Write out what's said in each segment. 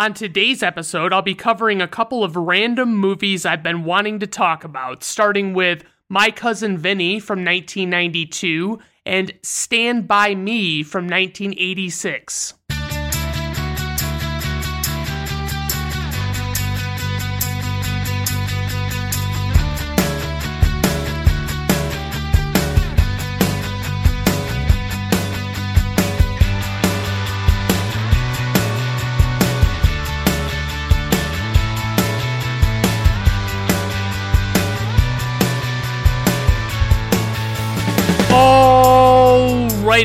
On today's episode, I'll be covering a couple of random movies I've been wanting to talk about, starting with My Cousin Vinny from 1992 and Stand By Me from 1986.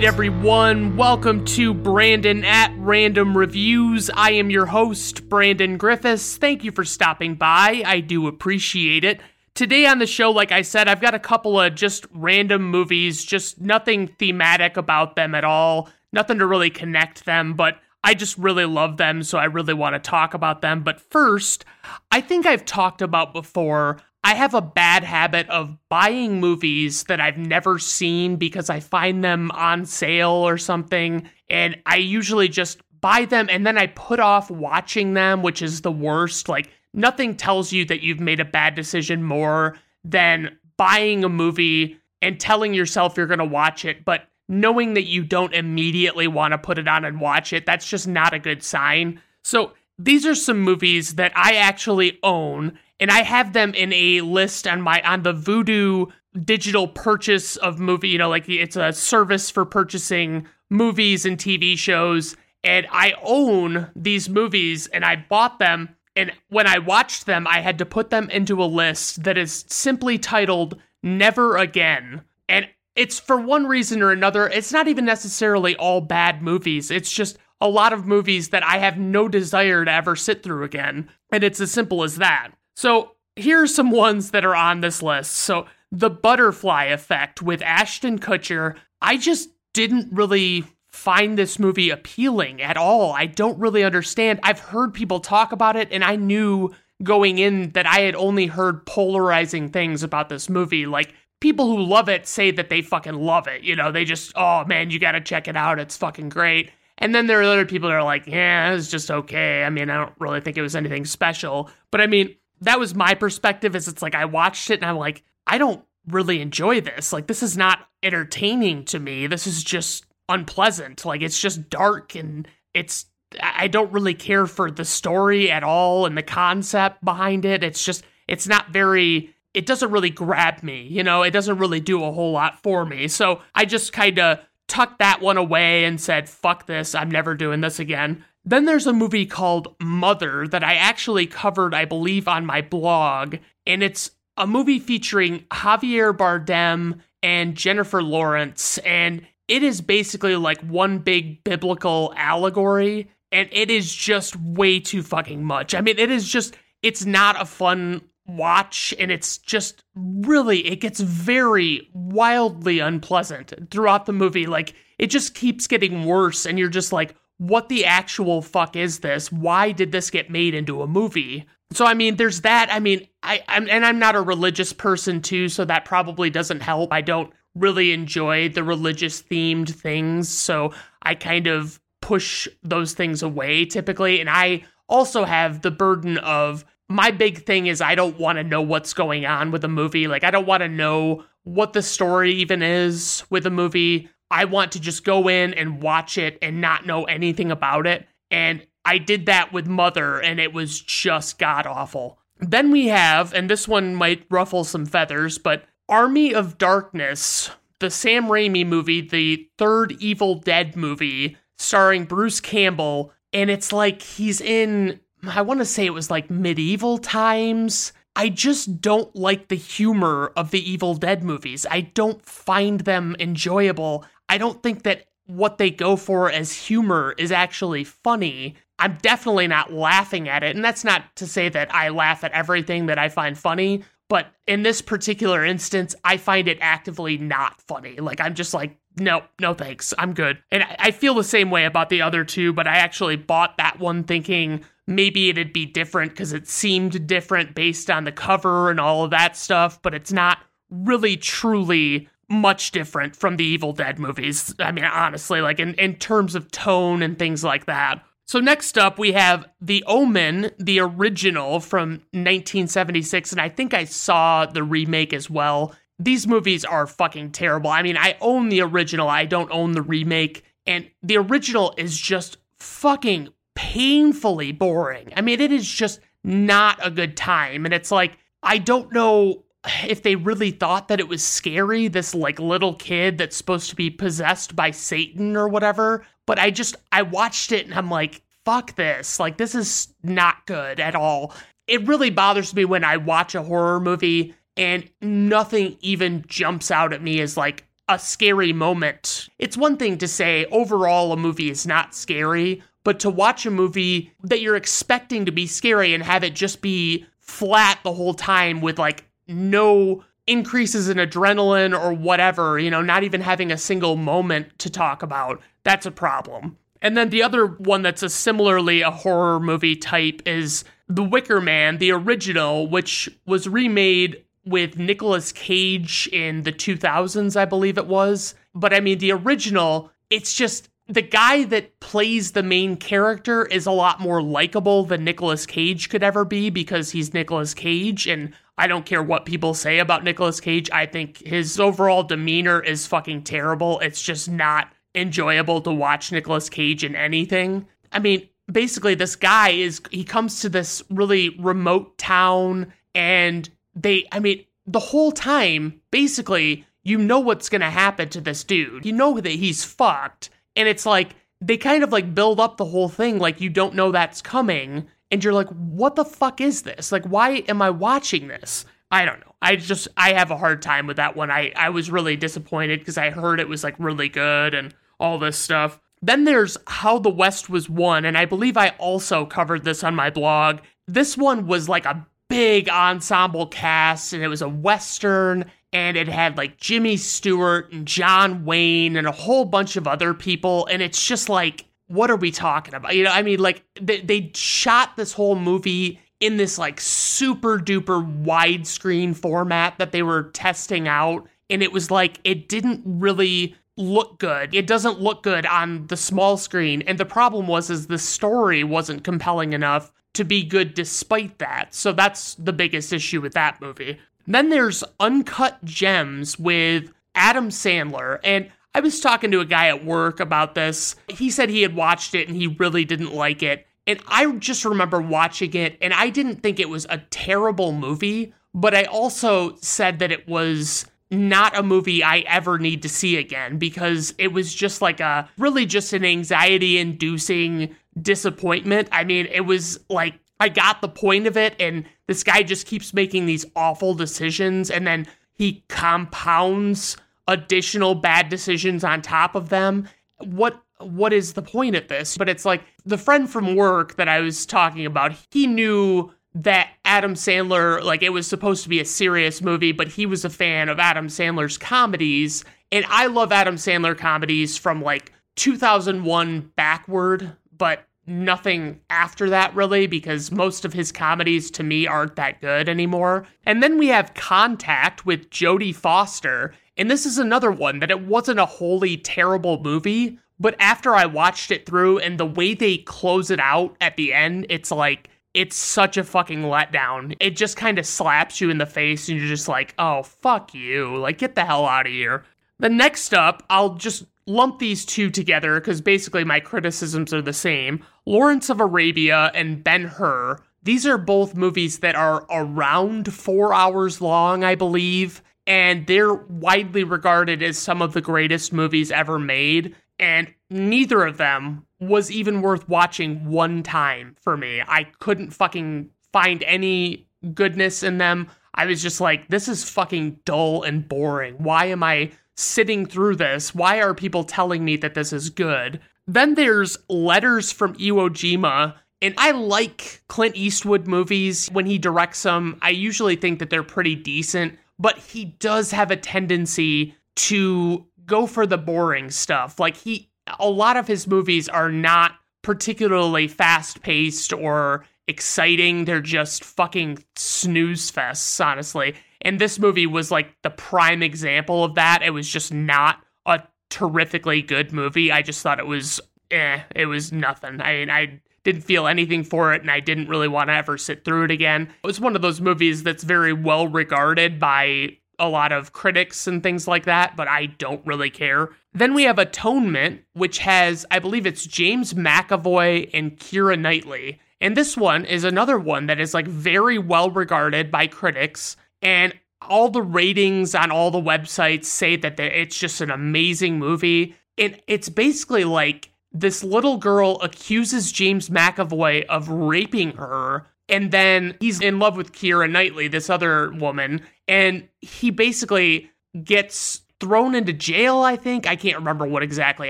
Everyone. Welcome to Brandon at Random Reviews. I am your host, Brandon Griffiths. Thank you for stopping by. I do appreciate it. Today on the show, like I said, I've got a couple of just random movies, just nothing thematic about them at all, nothing to really connect them, but I just really love them, so I really want to talk about them. But first, I think I've talked about before. I have a bad habit of buying movies that I've never seen because I find them on sale or something. And I usually just buy them and then I put off watching them, which is the worst. Like, nothing tells you that you've made a bad decision more than buying a movie and telling yourself you're going to watch it, but knowing that you don't immediately want to put it on and watch it. That's just not a good sign. So, these are some movies that I actually own and I have them in a list on my on the Vudu digital purchase of movie. You know, like it's a service for purchasing movies and TV shows, and I own these movies, and I bought them. And when I watched them, I had to put them into a list that is simply titled "Never Again." And it's for one reason or another. It's not even necessarily all bad movies. It's just a lot of movies that I have no desire to ever sit through again. And it's as simple as that. So here are some ones that are on this list. So the butterfly effect with Ashton Kutcher. I just didn't really find this movie appealing at all. I don't really understand. I've heard people talk about it, and I knew going in that I had only heard polarizing things about this movie. Like, people who love it say that they fucking love it. You know, they just, oh man, you gotta check it out. It's fucking great. And then there are other people that are like, yeah, it's just okay. I mean, I don't really think it was anything special. But I mean, that was my perspective is it's like I watched it and I'm like, I don't really enjoy this. Like this is not entertaining to me. This is just unpleasant. Like it's just dark and it's I don't really care for the story at all and the concept behind it. It's just it's not very it doesn't really grab me, you know, it doesn't really do a whole lot for me. So I just kind of tucked that one away and said, fuck this, I'm never doing this again. Then there's a movie called Mother that I actually covered, I believe, on my blog. And it's a movie featuring Javier Bardem and Jennifer Lawrence. And it is basically like one big biblical allegory. And it is just way too fucking much. I mean, it is just, it's not a fun watch. And it's just really, it gets very wildly unpleasant throughout the movie. Like, it just keeps getting worse. And you're just like, what the actual fuck is this? Why did this get made into a movie? So I mean, there's that. I mean, I I'm, and I'm not a religious person too, so that probably doesn't help. I don't really enjoy the religious themed things, so I kind of push those things away typically. And I also have the burden of my big thing is I don't want to know what's going on with a movie. Like I don't want to know what the story even is with a movie. I want to just go in and watch it and not know anything about it. And I did that with Mother, and it was just god awful. Then we have, and this one might ruffle some feathers, but Army of Darkness, the Sam Raimi movie, the third Evil Dead movie, starring Bruce Campbell. And it's like he's in, I want to say it was like medieval times. I just don't like the humor of the Evil Dead movies. I don't find them enjoyable. I don't think that what they go for as humor is actually funny. I'm definitely not laughing at it. And that's not to say that I laugh at everything that I find funny, but in this particular instance, I find it actively not funny. Like, I'm just like, no, no thanks. I'm good. And I feel the same way about the other two, but I actually bought that one thinking maybe it'd be different because it seemed different based on the cover and all of that stuff, but it's not really truly much different from the Evil Dead movies. I mean, honestly, like in, in terms of tone and things like that. So next up, we have The Omen, the original from 1976, and I think I saw the remake as well. These movies are fucking terrible. I mean, I own the original, I don't own the remake, and the original is just fucking painfully boring. I mean, it is just not a good time, and it's like I don't know if they really thought that it was scary, this like little kid that's supposed to be possessed by Satan or whatever. But I just, I watched it and I'm like, fuck this. Like, this is not good at all. It really bothers me when I watch a horror movie and nothing even jumps out at me as like a scary moment. It's one thing to say overall a movie is not scary, but to watch a movie that you're expecting to be scary and have it just be flat the whole time with like no increases in adrenaline or whatever, you know, not even having a single moment to talk about, that's a problem. And then the other one that's a similarly a horror movie type is The Wicker Man, the original, which was remade with Nicolas Cage in the 2000s, I believe it was. But I mean, the original, it's just the guy that plays the main character is a lot more likable than Nicolas Cage could ever be because he's Nicolas Cage and I don't care what people say about Nicolas Cage. I think his overall demeanor is fucking terrible. It's just not enjoyable to watch Nicolas Cage in anything. I mean, basically this guy is he comes to this really remote town and they I mean, the whole time basically you know what's going to happen to this dude. You know that he's fucked and it's like they kind of like build up the whole thing like you don't know that's coming and you're like what the fuck is this? Like why am I watching this? I don't know. I just I have a hard time with that one. I I was really disappointed because I heard it was like really good and all this stuff. Then there's How the West Was Won and I believe I also covered this on my blog. This one was like a big ensemble cast and it was a western and it had like Jimmy Stewart and John Wayne and a whole bunch of other people. And it's just like, what are we talking about? You know, I mean, like they, they shot this whole movie in this like super duper widescreen format that they were testing out. And it was like, it didn't really look good. It doesn't look good on the small screen. And the problem was, is the story wasn't compelling enough to be good despite that. So that's the biggest issue with that movie. Then there's Uncut Gems with Adam Sandler. And I was talking to a guy at work about this. He said he had watched it and he really didn't like it. And I just remember watching it and I didn't think it was a terrible movie, but I also said that it was not a movie I ever need to see again because it was just like a really just an anxiety inducing disappointment. I mean, it was like I got the point of it, and this guy just keeps making these awful decisions, and then he compounds additional bad decisions on top of them. What what is the point of this? But it's like the friend from work that I was talking about, he knew that Adam Sandler, like it was supposed to be a serious movie, but he was a fan of Adam Sandler's comedies. And I love Adam Sandler comedies from like 2001 backward, but nothing after that really because most of his comedies to me aren't that good anymore. And then we have Contact with Jodie Foster, and this is another one that it wasn't a wholly terrible movie, but after I watched it through and the way they close it out at the end, it's like it's such a fucking letdown. It just kind of slaps you in the face and you're just like, "Oh, fuck you. Like get the hell out of here." The next up, I'll just lump these two together because basically my criticisms are the same. Lawrence of Arabia and Ben Hur. These are both movies that are around four hours long, I believe, and they're widely regarded as some of the greatest movies ever made. And neither of them was even worth watching one time for me. I couldn't fucking find any goodness in them. I was just like, this is fucking dull and boring. Why am I sitting through this? Why are people telling me that this is good? Then there's Letters from Iwo Jima. And I like Clint Eastwood movies when he directs them. I usually think that they're pretty decent, but he does have a tendency to go for the boring stuff. Like he a lot of his movies are not particularly fast-paced or exciting. They're just fucking snooze fests, honestly. And this movie was like the prime example of that. It was just not a terrifically good movie. I just thought it was eh, it was nothing. I mean, I didn't feel anything for it and I didn't really want to ever sit through it again. It was one of those movies that's very well regarded by a lot of critics and things like that, but I don't really care. Then we have Atonement, which has, I believe it's James McAvoy and Keira Knightley. And this one is another one that is like very well regarded by critics. And all the ratings on all the websites say that it's just an amazing movie. And it's basically like this little girl accuses James McAvoy of raping her. And then he's in love with Keira Knightley, this other woman. And he basically gets thrown into jail, I think. I can't remember what exactly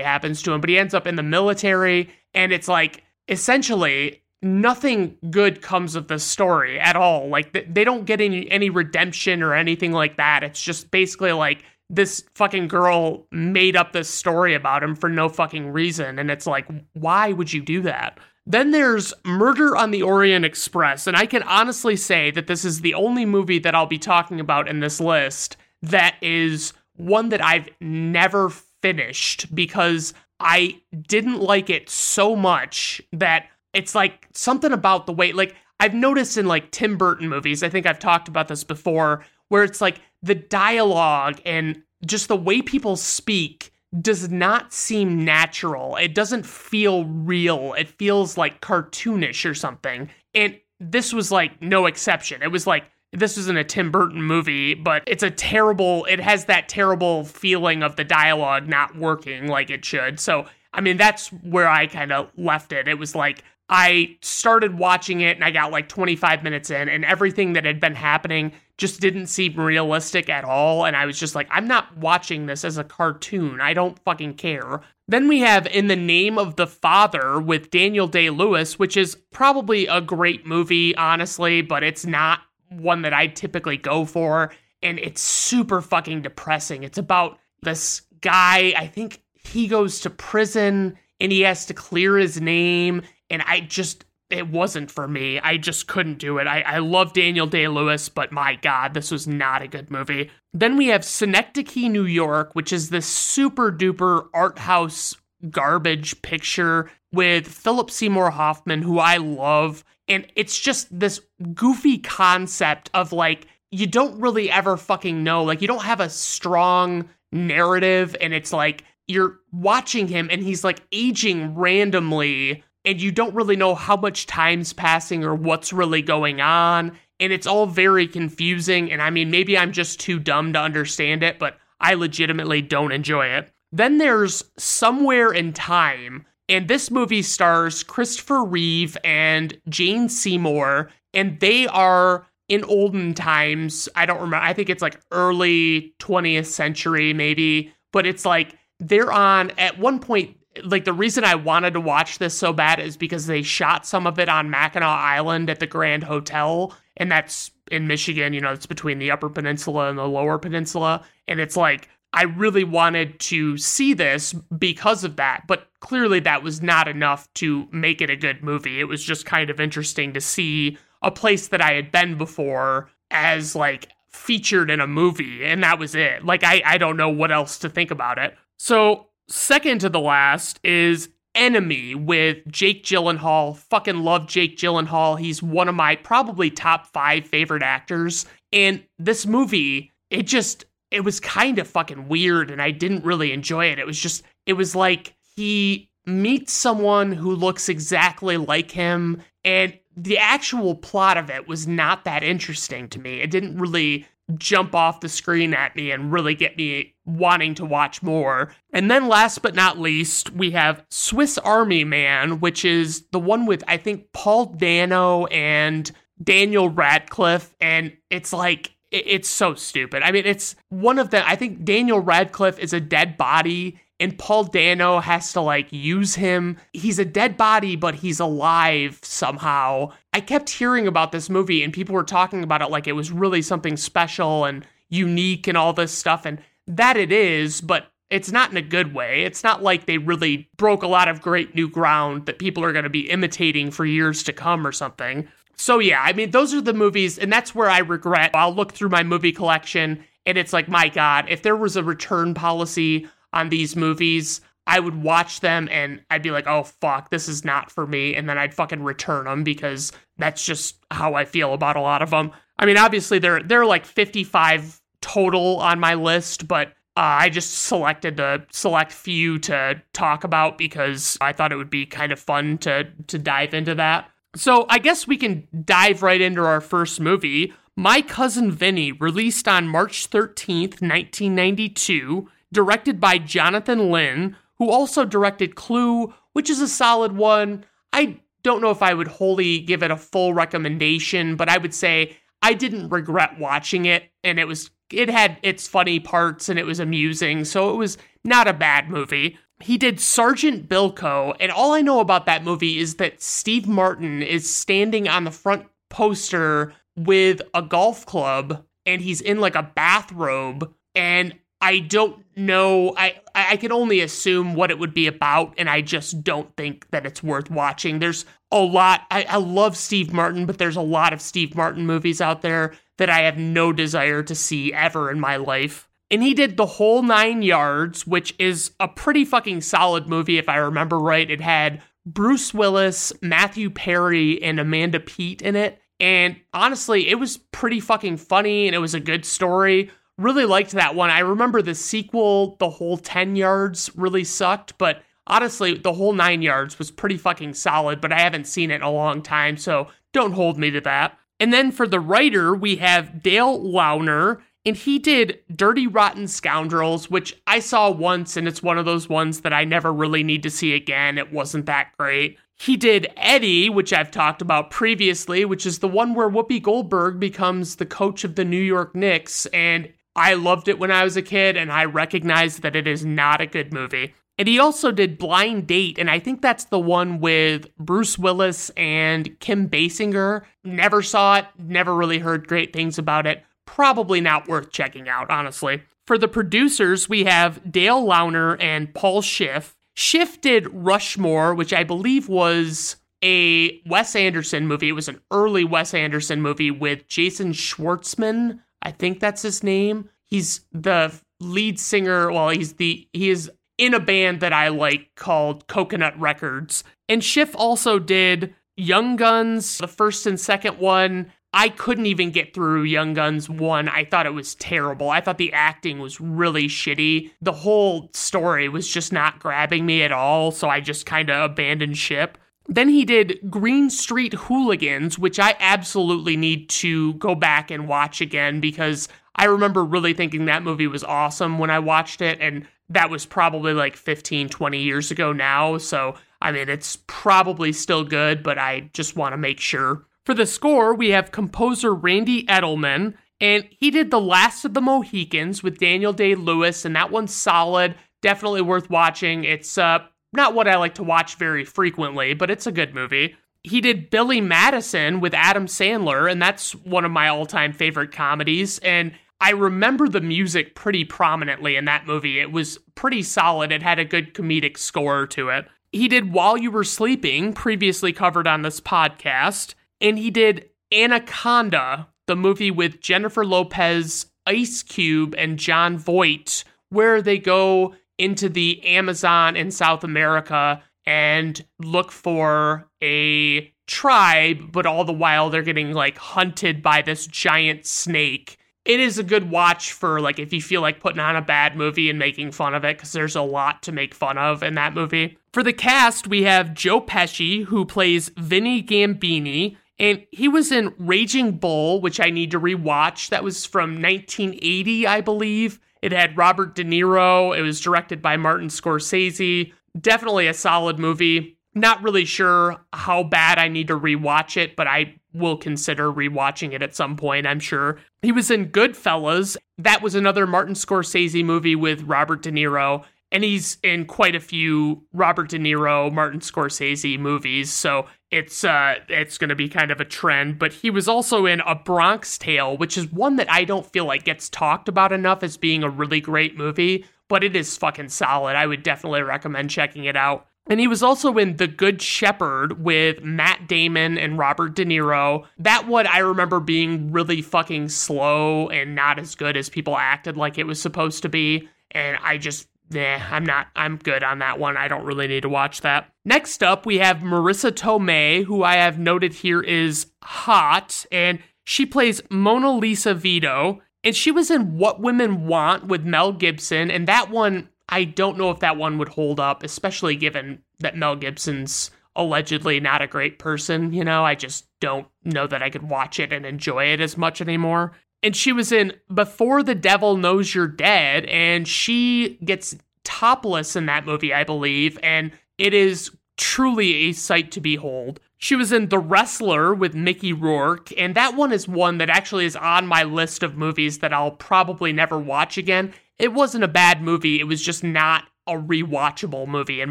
happens to him, but he ends up in the military. And it's like essentially nothing good comes of the story at all. Like they don't get any any redemption or anything like that. It's just basically like this fucking girl made up this story about him for no fucking reason and it's like why would you do that? Then there's Murder on the Orient Express and I can honestly say that this is the only movie that I'll be talking about in this list that is one that I've never finished because I didn't like it so much that it's like something about the way like I've noticed in like Tim Burton movies, I think I've talked about this before, where it's like the dialogue and just the way people speak does not seem natural. It doesn't feel real. It feels like cartoonish or something. And this was like no exception. It was like this isn't a Tim Burton movie, but it's a terrible, it has that terrible feeling of the dialogue not working like it should. So, I mean, that's where I kind of left it. It was like, I started watching it and I got like 25 minutes in, and everything that had been happening just didn't seem realistic at all. And I was just like, I'm not watching this as a cartoon. I don't fucking care. Then we have In the Name of the Father with Daniel Day Lewis, which is probably a great movie, honestly, but it's not one that I typically go for. And it's super fucking depressing. It's about this guy, I think he goes to prison and he has to clear his name and I just it wasn't for me. I just couldn't do it. I, I love Daniel Day Lewis, but my God, this was not a good movie. Then we have Synecdoche, New York, which is this super duper art house garbage picture with Philip Seymour Hoffman, who I love. And it's just this goofy concept of like, you don't really ever fucking know. Like, you don't have a strong narrative, and it's like, you're watching him and he's like aging randomly and you don't really know how much time's passing or what's really going on. And it's all very confusing. And I mean, maybe I'm just too dumb to understand it, but I legitimately don't enjoy it. Then there's Somewhere in Time. And this movie stars Christopher Reeve and Jane Seymour. And they are in olden times. I don't remember. I think it's like early 20th century, maybe. But it's like they're on, at one point, like the reason I wanted to watch this so bad is because they shot some of it on Mackinac Island at the Grand Hotel, and that's in Michigan. You know, it's between the Upper Peninsula and the Lower Peninsula, and it's like I really wanted to see this because of that, but clearly that was not enough to make it a good movie. It was just kind of interesting to see a place that I had been before as like featured in a movie, and that was it. Like I I don't know what else to think about it. So Second to the last is Enemy with Jake Gyllenhaal. Fucking love Jake Gyllenhaal. He's one of my probably top five favorite actors. And this movie, it just, it was kind of fucking weird and I didn't really enjoy it. It was just, it was like he meets someone who looks exactly like him and the actual plot of it was not that interesting to me. It didn't really jump off the screen at me and really get me wanting to watch more. And then last but not least, we have Swiss Army Man, which is the one with I think Paul Dano and Daniel Radcliffe and it's like it's so stupid. I mean, it's one of the I think Daniel Radcliffe is a dead body and Paul Dano has to like use him. He's a dead body, but he's alive somehow. I kept hearing about this movie and people were talking about it like it was really something special and unique and all this stuff. And that it is, but it's not in a good way. It's not like they really broke a lot of great new ground that people are going to be imitating for years to come or something. So, yeah, I mean, those are the movies, and that's where I regret. I'll look through my movie collection, and it's like, my God, if there was a return policy on these movies, I would watch them and I'd be like, oh fuck, this is not for me. And then I'd fucking return them because that's just how I feel about a lot of them. I mean, obviously there are like 55 total on my list, but uh, I just selected the select few to talk about because I thought it would be kind of fun to to dive into that. So I guess we can dive right into our first movie, My Cousin Vinny, released on March 13th, 1992, directed by Jonathan Lynn, who also directed Clue, which is a solid one. I don't know if I would wholly give it a full recommendation, but I would say I didn't regret watching it, and it was it had its funny parts and it was amusing, so it was not a bad movie. He did Sergeant Bilko, and all I know about that movie is that Steve Martin is standing on the front poster with a golf club and he's in like a bathrobe and I don't know. I I can only assume what it would be about, and I just don't think that it's worth watching. There's a lot. I, I love Steve Martin, but there's a lot of Steve Martin movies out there that I have no desire to see ever in my life. And he did the whole nine yards, which is a pretty fucking solid movie, if I remember right. It had Bruce Willis, Matthew Perry, and Amanda Peet in it. And honestly, it was pretty fucking funny and it was a good story really liked that one. I remember the sequel, the whole 10 yards really sucked, but honestly, the whole 9 yards was pretty fucking solid, but I haven't seen it in a long time, so don't hold me to that. And then for the writer, we have Dale Launer, and he did Dirty Rotten Scoundrels, which I saw once, and it's one of those ones that I never really need to see again. It wasn't that great. He did Eddie, which I've talked about previously, which is the one where Whoopi Goldberg becomes the coach of the New York Knicks, and I loved it when I was a kid, and I recognize that it is not a good movie. And he also did Blind Date, and I think that's the one with Bruce Willis and Kim Basinger. Never saw it, never really heard great things about it. Probably not worth checking out, honestly. For the producers, we have Dale Launer and Paul Schiff. Schiff did Rushmore, which I believe was a Wes Anderson movie. It was an early Wes Anderson movie with Jason Schwartzman I think that's his name. He's the lead singer. Well, he's the he is in a band that I like called Coconut Records. And Schiff also did Young Guns, the first and second one. I couldn't even get through Young Guns 1. I thought it was terrible. I thought the acting was really shitty. The whole story was just not grabbing me at all, so I just kind of abandoned ship. Then he did Green Street Hooligans, which I absolutely need to go back and watch again because I remember really thinking that movie was awesome when I watched it. And that was probably like 15, 20 years ago now. So, I mean, it's probably still good, but I just want to make sure. For the score, we have composer Randy Edelman, and he did The Last of the Mohicans with Daniel Day Lewis, and that one's solid. Definitely worth watching. It's uh, not what I like to watch very frequently, but it's a good movie. He did Billy Madison with Adam Sandler, and that's one of my all time favorite comedies. And I remember the music pretty prominently in that movie. It was pretty solid, it had a good comedic score to it. He did While You Were Sleeping, previously covered on this podcast, and he did Anaconda, the movie with Jennifer Lopez, Ice Cube, and Jon Voight, where they go into the Amazon in South America and look for a tribe, but all the while they're getting like hunted by this giant snake. It is a good watch for like if you feel like putting on a bad movie and making fun of it because there's a lot to make fun of in that movie. For the cast, we have Joe Pesci who plays Vinny Gambini. And he was in Raging Bull, which I need to rewatch. That was from 1980, I believe. It had Robert De Niro. It was directed by Martin Scorsese. Definitely a solid movie. Not really sure how bad I need to rewatch it, but I will consider rewatching it at some point, I'm sure. He was in Goodfellas. That was another Martin Scorsese movie with Robert De Niro and he's in quite a few Robert De Niro, Martin Scorsese movies, so it's uh it's going to be kind of a trend, but he was also in A Bronx Tale, which is one that I don't feel like gets talked about enough as being a really great movie, but it is fucking solid. I would definitely recommend checking it out. And he was also in The Good Shepherd with Matt Damon and Robert De Niro. That one I remember being really fucking slow and not as good as people acted like it was supposed to be. And I just nah, I'm not, I'm good on that one. I don't really need to watch that. Next up, we have Marisa Tomei, who I have noted here is hot, and she plays Mona Lisa Vito, and she was in What Women Want with Mel Gibson, and that one, I don't know if that one would hold up, especially given that Mel Gibson's allegedly not a great person, you know? I just don't know that I could watch it and enjoy it as much anymore. And she was in Before the Devil Knows You're Dead, and she gets topless in that movie, I believe, and it is truly a sight to behold. She was in The Wrestler with Mickey Rourke, and that one is one that actually is on my list of movies that I'll probably never watch again. It wasn't a bad movie, it was just not a rewatchable movie, in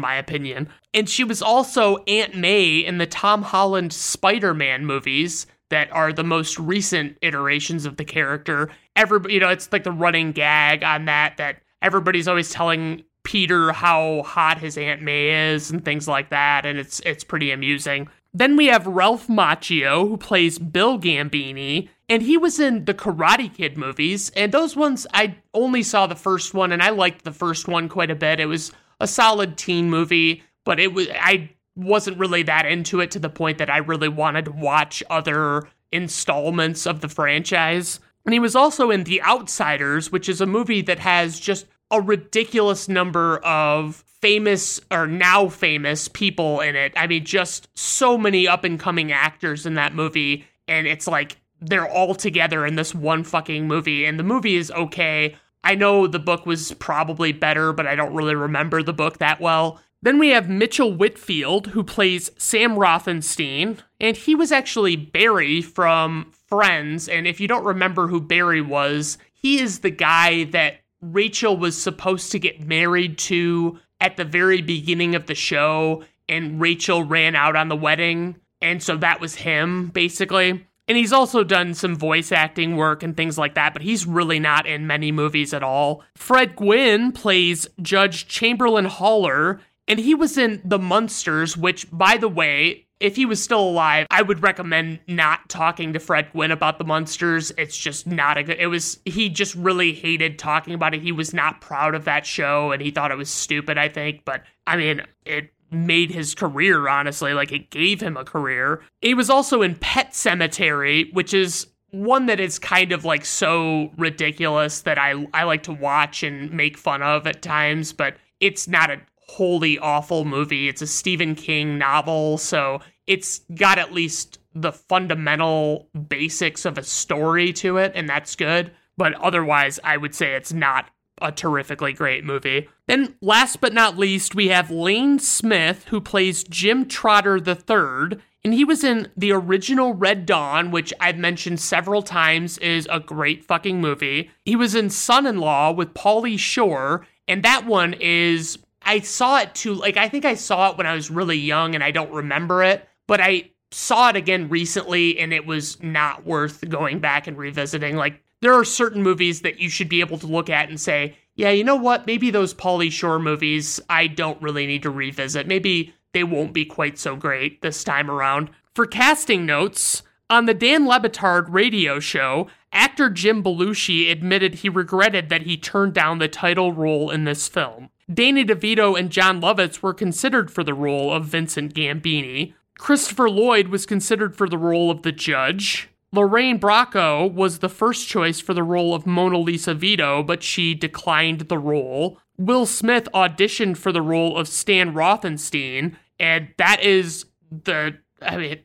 my opinion. And she was also Aunt May in the Tom Holland Spider Man movies that are the most recent iterations of the character. Everybody, you know, it's like the running gag on that, that everybody's always telling Peter how hot his Aunt May is and things like that, and it's it's pretty amusing. Then we have Ralph Macchio, who plays Bill Gambini, and he was in the Karate Kid movies, and those ones I only saw the first one, and I liked the first one quite a bit. It was a solid teen movie, but it was I wasn't really that into it to the point that I really wanted to watch other installments of the franchise. And he was also in The Outsiders, which is a movie that has just a ridiculous number of famous or now famous people in it. I mean, just so many up and coming actors in that movie. And it's like they're all together in this one fucking movie. And the movie is okay. I know the book was probably better, but I don't really remember the book that well. Then we have Mitchell Whitfield, who plays Sam Rothenstein, and he was actually Barry from Friends. And if you don't remember who Barry was, he is the guy that Rachel was supposed to get married to at the very beginning of the show, and Rachel ran out on the wedding. And so that was him, basically. And he's also done some voice acting work and things like that, but he's really not in many movies at all. Fred Gwynne plays Judge Chamberlain Haller, and he was in The Munsters, which, by the way, if he was still alive, I would recommend not talking to Fred Gwynne about the Munsters. It's just not a good. It was he just really hated talking about it. He was not proud of that show, and he thought it was stupid. I think, but I mean, it made his career. Honestly, like it gave him a career. He was also in Pet Sematary, which is one that is kind of like so ridiculous that I I like to watch and make fun of at times, but it's not a wholly awful movie. It's a Stephen King novel, so it's got at least the fundamental basics of a story to it, and that's good. But otherwise, I would say it's not a terrifically great movie. Then, last but not least, we have Lane Smith, who plays Jim Trotter III, and he was in the original Red Dawn, which I've mentioned several times is a great fucking movie. He was in Son in Law with Pauly Shore, and that one is I saw it too. Like, I think I saw it when I was really young and I don't remember it, but I saw it again recently and it was not worth going back and revisiting. Like, there are certain movies that you should be able to look at and say, yeah, you know what? Maybe those Pauly Shore movies I don't really need to revisit. Maybe they won't be quite so great this time around. For casting notes, on the Dan Le Batard radio show, actor Jim Belushi admitted he regretted that he turned down the title role in this film. Danny DeVito and Jon Lovitz were considered for the role of Vincent Gambini. Christopher Lloyd was considered for the role of the judge. Lorraine Bracco was the first choice for the role of Mona Lisa Vito, but she declined the role. Will Smith auditioned for the role of Stan Rothenstein, and that is the. I mean,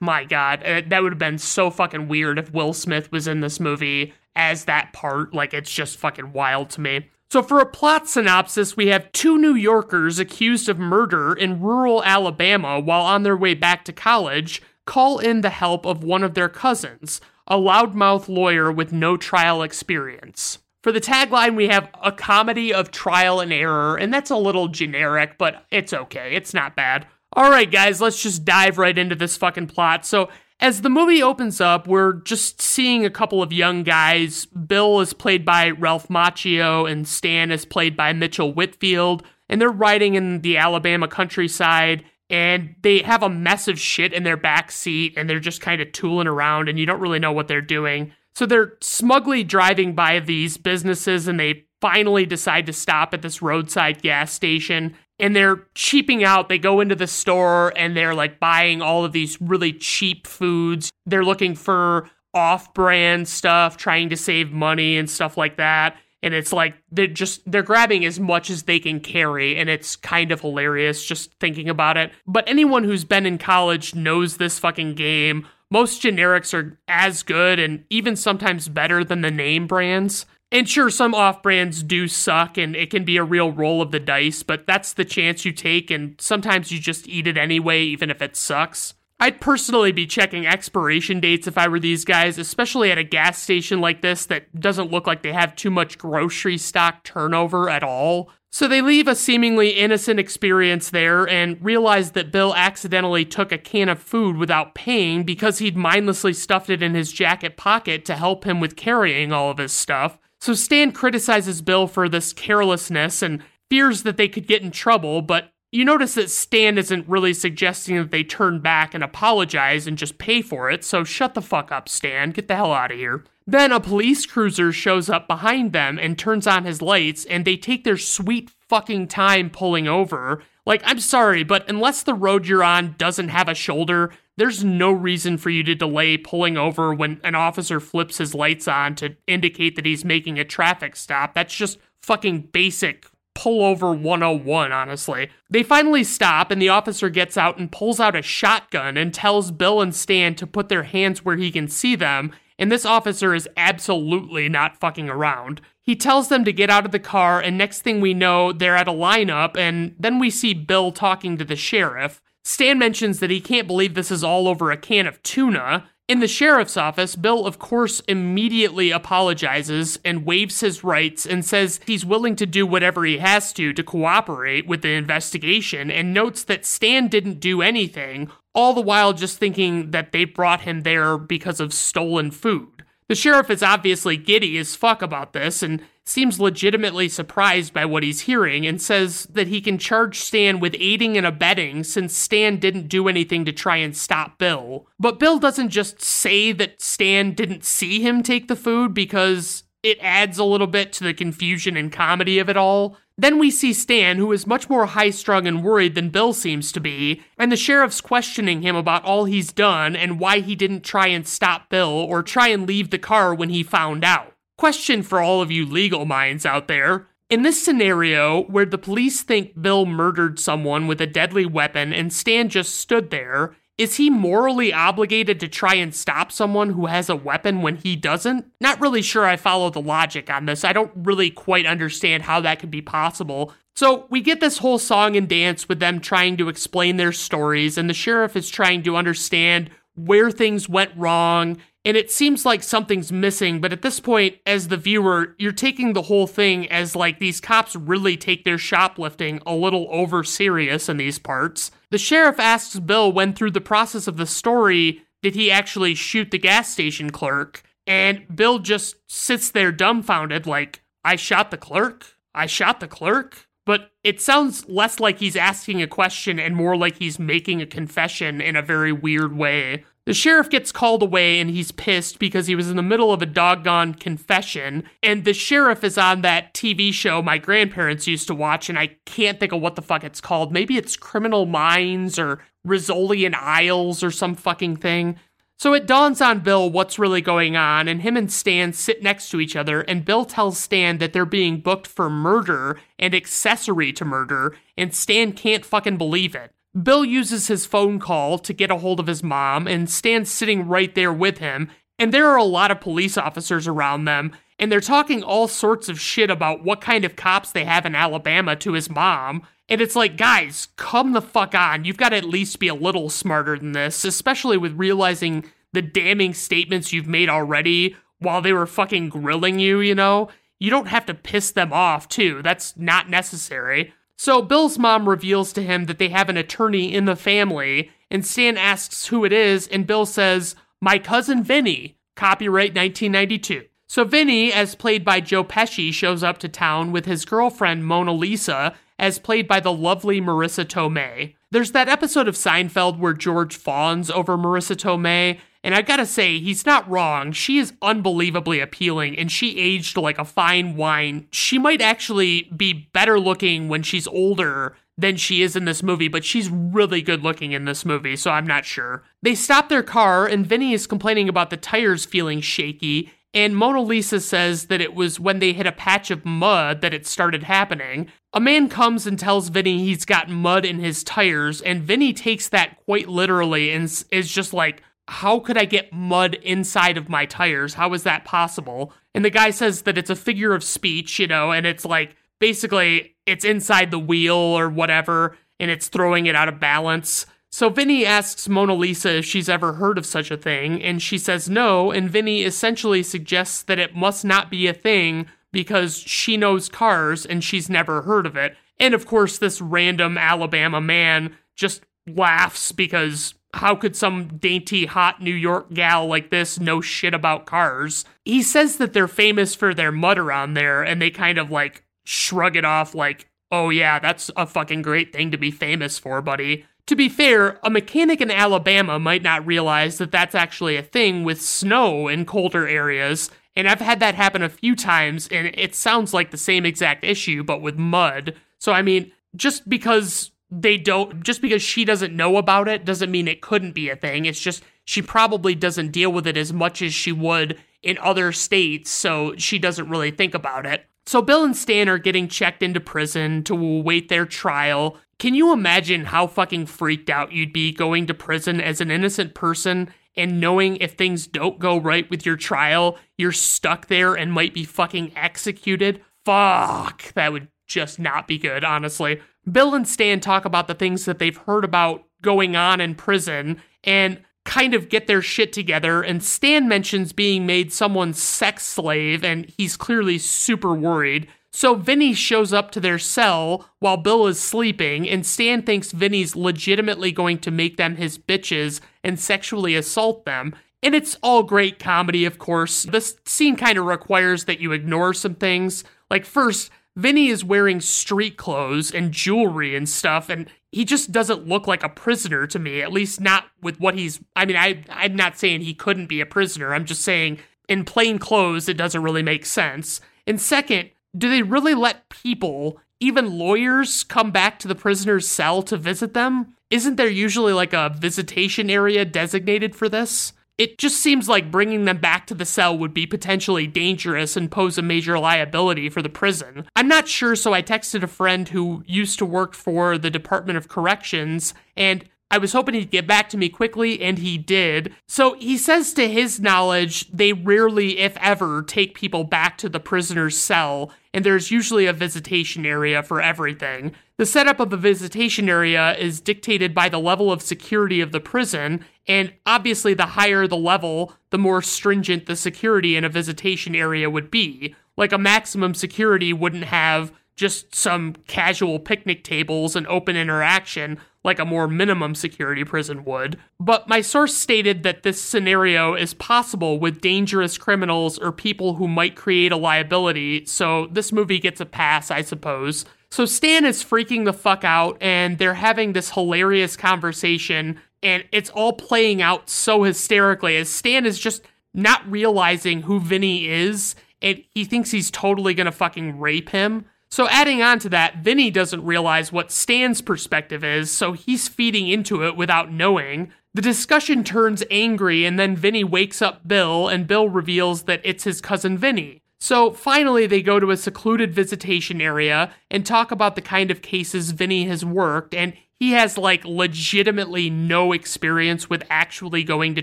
my God, uh, that would have been so fucking weird if Will Smith was in this movie as that part. Like, it's just fucking wild to me. So, for a plot synopsis, we have two New Yorkers accused of murder in rural Alabama while on their way back to college call in the help of one of their cousins, a loudmouth lawyer with no trial experience. For the tagline, we have a comedy of trial and error, and that's a little generic, but it's okay. It's not bad. All right, guys, let's just dive right into this fucking plot. So, as the movie opens up, we're just seeing a couple of young guys. Bill is played by Ralph Macchio, and Stan is played by Mitchell Whitfield. And they're riding in the Alabama countryside, and they have a mess of shit in their back seat, and they're just kind of tooling around, and you don't really know what they're doing. So they're smugly driving by these businesses, and they finally decide to stop at this roadside gas station and they're cheaping out. They go into the store and they're like buying all of these really cheap foods. They're looking for off brand stuff, trying to save money and stuff like that. And it's like they're just they're grabbing as much as they can carry, and it's kind of hilarious just thinking about it. But anyone who's been in college knows this fucking game. Most generics are as good and even sometimes better than the name brands. And sure, some off brands do suck and it can be a real roll of the dice, but that's the chance you take, and sometimes you just eat it anyway, even if it sucks. I'd personally be checking expiration dates if I were these guys, especially at a gas station like this that doesn't look like they have too much grocery stock turnover at all. So they leave a seemingly innocent experience there and realize that Bill accidentally took a can of food without paying because he'd mindlessly stuffed it in his jacket pocket to help him with carrying all of his stuff. So Stan criticizes Bill for this carelessness and fears that they could get in trouble, but you notice that Stan isn't really suggesting that they turn back and apologize and just pay for it, so shut the fuck up, Stan. Get the hell out of here. Then a police cruiser shows up behind them and turns on his lights, and they take their sweet fucking time pulling over. Like, I'm sorry, but unless the road you're on doesn't have a shoulder, there's no reason for you to delay pulling over when an officer flips his lights on to indicate that he's making a traffic stop. That's just fucking basic pullover 101, honestly. They finally stop, and the officer gets out and pulls out a shotgun and tells Bill and Stan to put their hands where he can see them. And this officer is absolutely not fucking around. He tells them to get out of the car, and next thing we know, they're at a lineup, and then we see Bill talking to the sheriff. Stan mentions that he can't believe this is all over a can of tuna. In the sheriff's office, Bill, of course, immediately apologizes and waives his rights and says he's willing to do whatever he has to to cooperate with the investigation and notes that Stan didn't do anything, all the while just thinking that they brought him there because of stolen food. The sheriff is obviously giddy as fuck about this and seems legitimately surprised by what he's hearing and says that he can charge Stan with aiding and abetting since Stan didn't do anything to try and stop Bill. But Bill doesn't just say that Stan didn't see him take the food because it adds a little bit to the confusion and comedy of it all. Then we see Stan, who is much more high strung and worried than Bill seems to be, and the sheriff's questioning him about all he's done and why he didn't try and stop Bill or try and leave the car when he found out. Question for all of you legal minds out there. In this scenario, where the police think Bill murdered someone with a deadly weapon and Stan just stood there, is he morally obligated to try and stop someone who has a weapon when he doesn't? Not really sure I follow the logic on this. I don't really quite understand how that could be possible. So we get this whole song and dance with them trying to explain their stories, and the sheriff is trying to understand where things went wrong and it seems like something's missing but at this point as the viewer you're taking the whole thing as like these cops really take their shoplifting a little over serious in these parts. The sheriff asks bill when through the process of the story did he actually shoot the gas station clerk and bill just sits there dumbfounded like i shot the clerk? I shot the clerk? But it sounds less like he's asking a question and more like he's making a confession in a very weird way. The sheriff gets called away and he's pissed because he was in the middle of a doggone confession. And the sheriff is on that TV show my grandparents used to watch, and I can't think of what the fuck it's called. Maybe it's Criminal Minds or Rizzoli and Isles or some fucking thing. So it dawns on Bill what's really going on, and him and Stan sit next to each other, and Bill tells Stan that they're being booked for murder and accessory to murder, and Stan can't fucking believe it. Bill uses his phone call to get a hold of his mom, and Stan's sitting right there with him, and there are a lot of police officers around them, and they're talking all sorts of shit about what kind of cops they have in Alabama to his mom. And it's like, guys, come the fuck on. You've got to at least be a little smarter than this, especially with realizing the damning statements you've made already while they were fucking grilling you, you know? You don't have to piss them off, too. That's not necessary. So Bill's mom reveals to him that they have an attorney in the family, and Stan asks who it is, and Bill says, My cousin Vinny, copyright 1992. So Vinny, as played by Joe Pesci, shows up to town with his girlfriend Mona Lisa, as played by the lovely Marisa Tomei. There's that episode of Seinfeld where George fawns over Marisa Tomei, And I gotta say, he's not wrong. She is unbelievably appealing and she aged like a fine wine. She might actually be better looking when she's older than she is in this movie, but she's really good looking in this movie, so I'm not sure. They stop their car and Vinny is complaining about the tires feeling shaky. And Mona Lisa says that it was when they hit a patch of mud that it started happening. A man comes and tells Vinny he's got mud in his tires, and Vinny takes that quite literally and is just like, how could I get mud inside of my tires? How is that possible? And the guy says that it's a figure of speech, you know, and it's like basically it's inside the wheel or whatever, and it's throwing it out of balance. So Vinny asks Mona Lisa if she's ever heard of such a thing, and she says no, and Vinny essentially suggests that it must not be a thing because she knows cars and she's never heard of it. And of course, this random Alabama man just laughs because how could some dainty, hot New York gal like this know shit about cars? He says that they're famous for their mud around there, and they kind of like shrug it off like, oh yeah, that's a fucking great thing to be famous for, buddy. To be fair, a mechanic in Alabama might not realize that that's actually a thing with snow in colder areas, and I've had that happen a few times, and it sounds like the same exact issue, but with mud. So, I mean, just because they don't just because she doesn't know about it doesn't mean it couldn't be a thing. It's just she probably doesn't deal with it as much as she would in other states, so she doesn't really think about it. So Bill and Stan are getting checked into prison to await their trial. Can you imagine how fucking freaked out you'd be going to prison as an innocent person and knowing if things don't go right with your trial, you're stuck there and might be fucking executed? Fuck, that would just not be good, honestly. Bill and Stan talk about the things that they've heard about going on in prison and kind of get their shit together. And Stan mentions being made someone's sex slave, and he's clearly super worried. So Vinny shows up to their cell while Bill is sleeping, and Stan thinks Vinny's legitimately going to make them his bitches and sexually assault them. And it's all great comedy, of course. This scene kind of requires that you ignore some things. Like, first, Vinny is wearing street clothes and jewelry and stuff, and he just doesn't look like a prisoner to me, at least not with what he's. I mean, I, I'm not saying he couldn't be a prisoner. I'm just saying in plain clothes, it doesn't really make sense. And second, do they really let people, even lawyers, come back to the prisoner's cell to visit them? Isn't there usually like a visitation area designated for this? It just seems like bringing them back to the cell would be potentially dangerous and pose a major liability for the prison. I'm not sure, so I texted a friend who used to work for the Department of Corrections, and I was hoping he'd get back to me quickly, and he did. So he says, to his knowledge, they rarely, if ever, take people back to the prisoner's cell, and there's usually a visitation area for everything. The setup of a visitation area is dictated by the level of security of the prison, and obviously, the higher the level, the more stringent the security in a visitation area would be. Like a maximum security wouldn't have just some casual picnic tables and open interaction like a more minimum security prison would. But my source stated that this scenario is possible with dangerous criminals or people who might create a liability, so this movie gets a pass, I suppose. So Stan is freaking the fuck out, and they're having this hilarious conversation, and it's all playing out so hysterically as Stan is just not realizing who Vinny is, and he thinks he's totally gonna fucking rape him. So, adding on to that, Vinny doesn't realize what Stan's perspective is, so he's feeding into it without knowing. The discussion turns angry, and then Vinny wakes up Bill, and Bill reveals that it's his cousin Vinny. So finally, they go to a secluded visitation area and talk about the kind of cases Vinny has worked, and he has like legitimately no experience with actually going to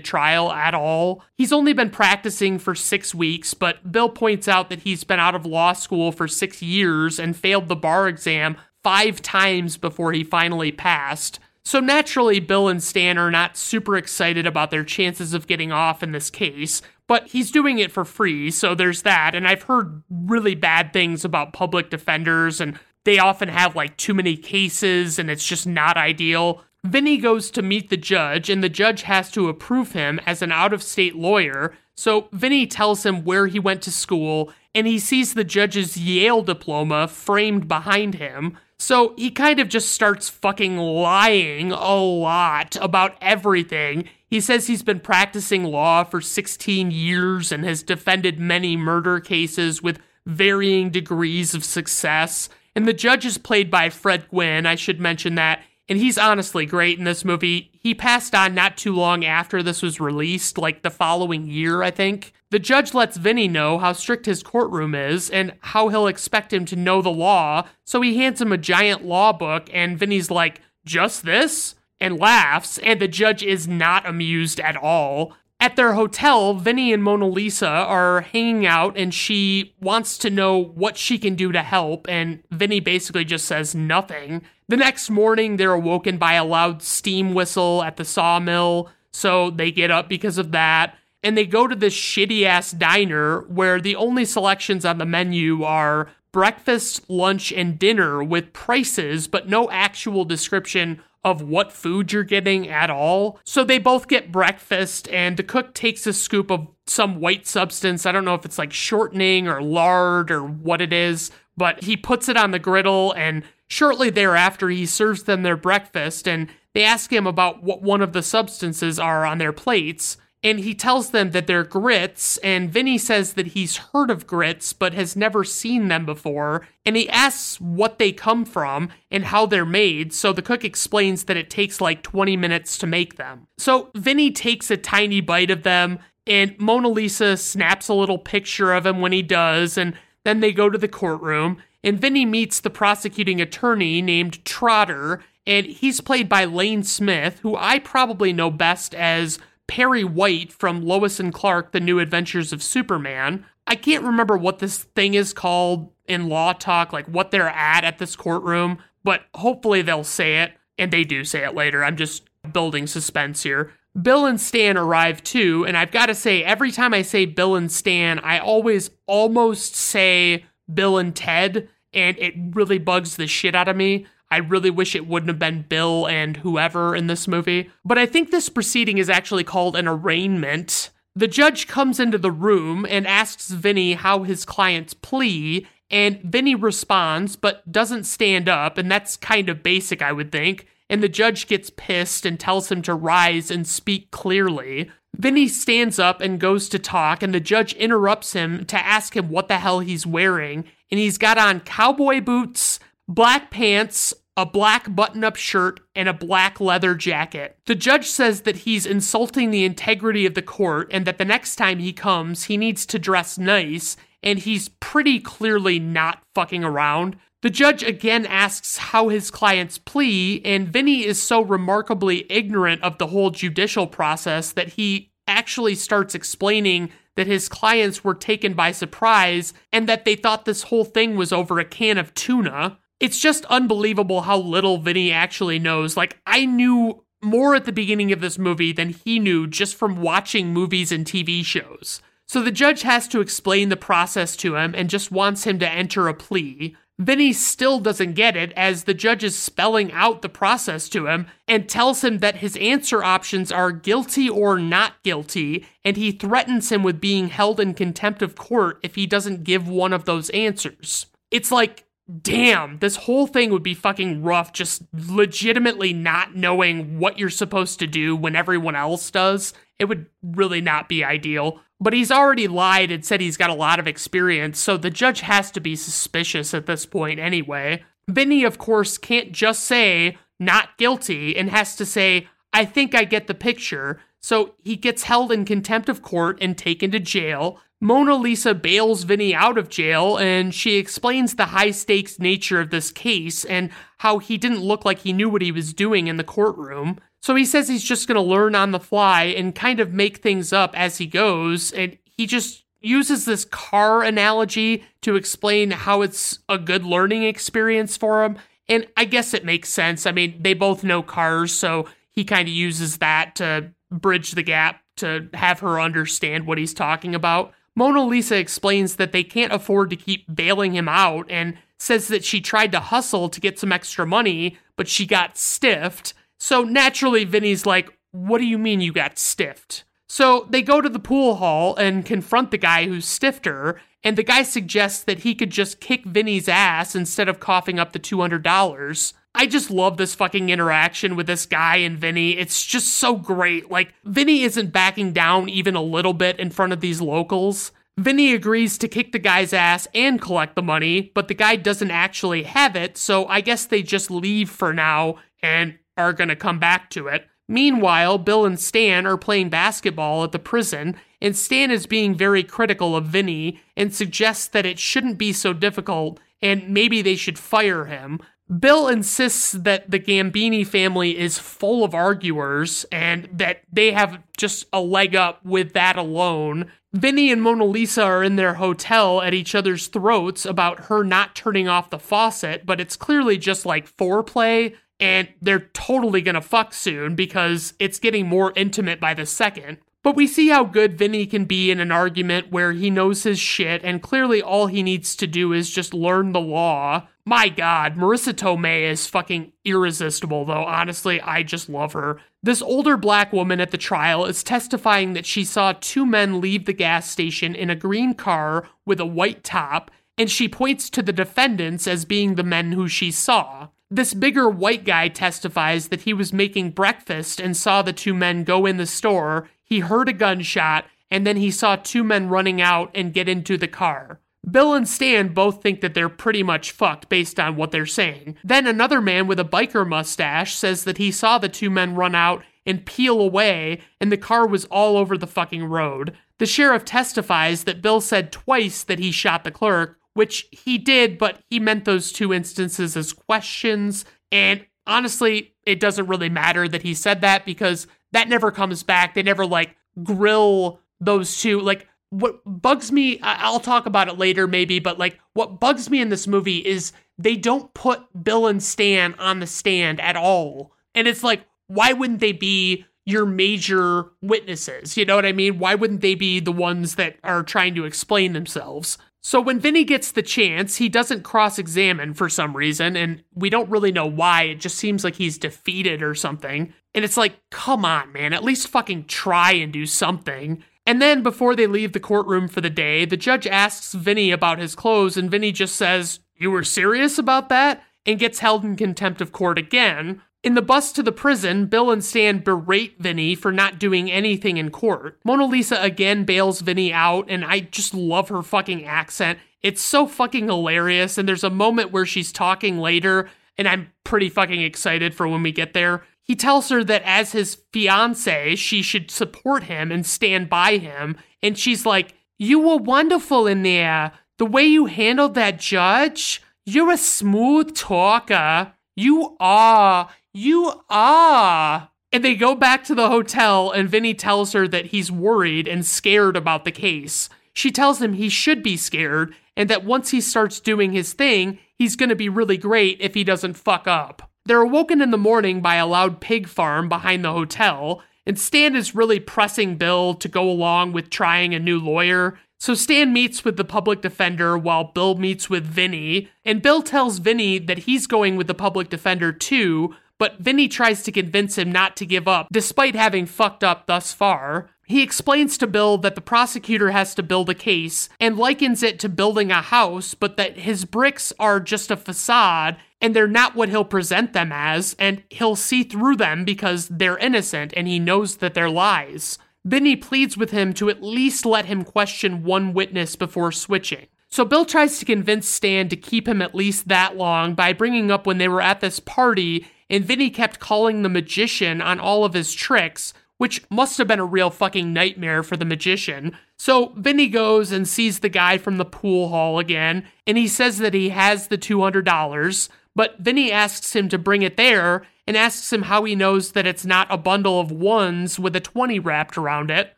trial at all. He's only been practicing for six weeks, but Bill points out that he's been out of law school for six years and failed the bar exam five times before he finally passed. So naturally, Bill and Stan are not super excited about their chances of getting off in this case, but he's doing it for free, so there's that. And I've heard really bad things about public defenders and they often have like too many cases and it's just not ideal. Vinny goes to meet the judge, and the judge has to approve him as an out of state lawyer. So Vinny tells him where he went to school, and he sees the judge's Yale diploma framed behind him. So he kind of just starts fucking lying a lot about everything. He says he's been practicing law for 16 years and has defended many murder cases with varying degrees of success. And the judge is played by Fred Gwynne, I should mention that. And he's honestly great in this movie. He passed on not too long after this was released, like the following year, I think. The judge lets Vinny know how strict his courtroom is and how he'll expect him to know the law, so he hands him a giant law book, and Vinny's like, Just this? And laughs, and the judge is not amused at all. At their hotel, Vinny and Mona Lisa are hanging out, and she wants to know what she can do to help, and Vinny basically just says nothing. The next morning, they're awoken by a loud steam whistle at the sawmill, so they get up because of that. And they go to this shitty ass diner where the only selections on the menu are breakfast, lunch, and dinner with prices, but no actual description of what food you're getting at all. So they both get breakfast, and the cook takes a scoop of some white substance. I don't know if it's like shortening or lard or what it is, but he puts it on the griddle, and shortly thereafter, he serves them their breakfast. And they ask him about what one of the substances are on their plates and he tells them that they're grits, and Vinny says that he's heard of grits but has never seen them before, and he asks what they come from and how they're made, so the cook explains that it takes like 20 minutes to make them. So Vinny takes a tiny bite of them, and Mona Lisa snaps a little picture of him when he does, and then they go to the courtroom, and Vinny meets the prosecuting attorney named Trotter, and he's played by Lane Smith, who I probably know best as Perry White from Lois and Clark, The New Adventures of Superman. I can't remember what this thing is called in law talk, like what they're at at this courtroom, but hopefully they'll say it, and they do say it later. I'm just building suspense here. Bill and Stan arrive too, and I've got to say, every time I say Bill and Stan, I always almost say Bill and Ted, and it really bugs the shit out of me. I really wish it wouldn't have been Bill and whoever in this movie. But I think this proceeding is actually called an arraignment. The judge comes into the room and asks Vinny how his client's plea, and Vinny responds but doesn't stand up, and that's kind of basic, I would think. And the judge gets pissed and tells him to rise and speak clearly. Vinny stands up and goes to talk, and the judge interrupts him to ask him what the hell he's wearing. And he's got on cowboy boots, black pants, a black button up shirt, and a black leather jacket. The judge says that he's insulting the integrity of the court and that the next time he comes, he needs to dress nice, and he's pretty clearly not fucking around. The judge again asks how his client's plea, and Vinny is so remarkably ignorant of the whole judicial process that he actually starts explaining that his clients were taken by surprise and that they thought this whole thing was over a can of tuna it's just unbelievable how little Vinny actually knows. Like, I knew more at the beginning of this movie than he knew just from watching movies and TV shows. So the judge has to explain the process to him and just wants him to enter a plea. Vinny still doesn't get it as the judge is spelling out the process to him and tells him that his answer options are guilty or not guilty, and he threatens him with being held in contempt of court if he doesn't give one of those answers. It's like damn, this whole thing would be fucking rough just legitimately not knowing what you're supposed to do when everyone else does. It would really not be ideal. But he's already lied and said he's got a lot of experience, so the judge has to be suspicious at this point anyway. Vinny, of course, can't just say not guilty and has to say, I think I get the picture. So he gets held in contempt of court and taken to jail. Mona Lisa bails Vinny out of jail and she explains the high stakes nature of this case and how he didn't look like he knew what he was doing in the courtroom. So he says he's just going to learn on the fly and kind of make things up as he goes. And he just uses this car analogy to explain how it's a good learning experience for him. And I guess it makes sense. I mean, they both know cars, so he kind of uses that to bridge the gap to have her understand what he's talking about. Mona Lisa explains that they can't afford to keep bailing him out and says that she tried to hustle to get some extra money, but she got stiffed. So naturally, Vinny's like, What do you mean you got stiffed? So they go to the pool hall and confront the guy who's stiffed her, and the guy suggests that he could just kick Vinny's ass instead of coughing up the $200. I just love this fucking interaction with this guy and Vinny. It's just so great. Like, Vinny isn't backing down even a little bit in front of these locals. Vinny agrees to kick the guy's ass and collect the money, but the guy doesn't actually have it, so I guess they just leave for now and are gonna come back to it. Meanwhile, Bill and Stan are playing basketball at the prison, and Stan is being very critical of Vinny and suggests that it shouldn't be so difficult and maybe they should fire him. Bill insists that the Gambini family is full of arguers and that they have just a leg up with that alone. Vinny and Mona Lisa are in their hotel at each other's throats about her not turning off the faucet, but it's clearly just like foreplay and they're totally gonna fuck soon because it's getting more intimate by the second. But we see how good Vinny can be in an argument where he knows his shit, and clearly all he needs to do is just learn the law. My god, Marisa Tomei is fucking irresistible, though. Honestly, I just love her. This older black woman at the trial is testifying that she saw two men leave the gas station in a green car with a white top, and she points to the defendants as being the men who she saw. This bigger white guy testifies that he was making breakfast and saw the two men go in the store. He heard a gunshot, and then he saw two men running out and get into the car. Bill and Stan both think that they're pretty much fucked based on what they're saying. Then another man with a biker mustache says that he saw the two men run out and peel away, and the car was all over the fucking road. The sheriff testifies that Bill said twice that he shot the clerk, which he did, but he meant those two instances as questions. And honestly, it doesn't really matter that he said that because that never comes back. They never like grill those two. Like, what bugs me, I'll talk about it later maybe, but like, what bugs me in this movie is they don't put Bill and Stan on the stand at all. And it's like, why wouldn't they be your major witnesses? You know what I mean? Why wouldn't they be the ones that are trying to explain themselves? So when Vinny gets the chance, he doesn't cross examine for some reason, and we don't really know why. It just seems like he's defeated or something. And it's like, come on, man, at least fucking try and do something. And then before they leave the courtroom for the day, the judge asks Vinny about his clothes, and Vinny just says, You were serious about that? And gets held in contempt of court again. In the bus to the prison, Bill and Stan berate Vinny for not doing anything in court. Mona Lisa again bails Vinny out, and I just love her fucking accent. It's so fucking hilarious, and there's a moment where she's talking later, and I'm pretty fucking excited for when we get there. He tells her that as his fiance, she should support him and stand by him, and she's like, You were wonderful in there. The way you handled that judge, you're a smooth talker. You are. You are. And they go back to the hotel, and Vinny tells her that he's worried and scared about the case. She tells him he should be scared, and that once he starts doing his thing, he's gonna be really great if he doesn't fuck up. They're awoken in the morning by a loud pig farm behind the hotel, and Stan is really pressing Bill to go along with trying a new lawyer. So Stan meets with the public defender while Bill meets with Vinny, and Bill tells Vinny that he's going with the public defender too, but Vinny tries to convince him not to give up, despite having fucked up thus far. He explains to Bill that the prosecutor has to build a case and likens it to building a house, but that his bricks are just a facade and they're not what he'll present them as, and he'll see through them because they're innocent and he knows that they're lies. Vinny pleads with him to at least let him question one witness before switching. So Bill tries to convince Stan to keep him at least that long by bringing up when they were at this party and Vinny kept calling the magician on all of his tricks, which must have been a real fucking nightmare for the magician. So Vinny goes and sees the guy from the pool hall again, and he says that he has the $200, but Vinny asks him to bring it there and asks him how he knows that it's not a bundle of ones with a 20 wrapped around it.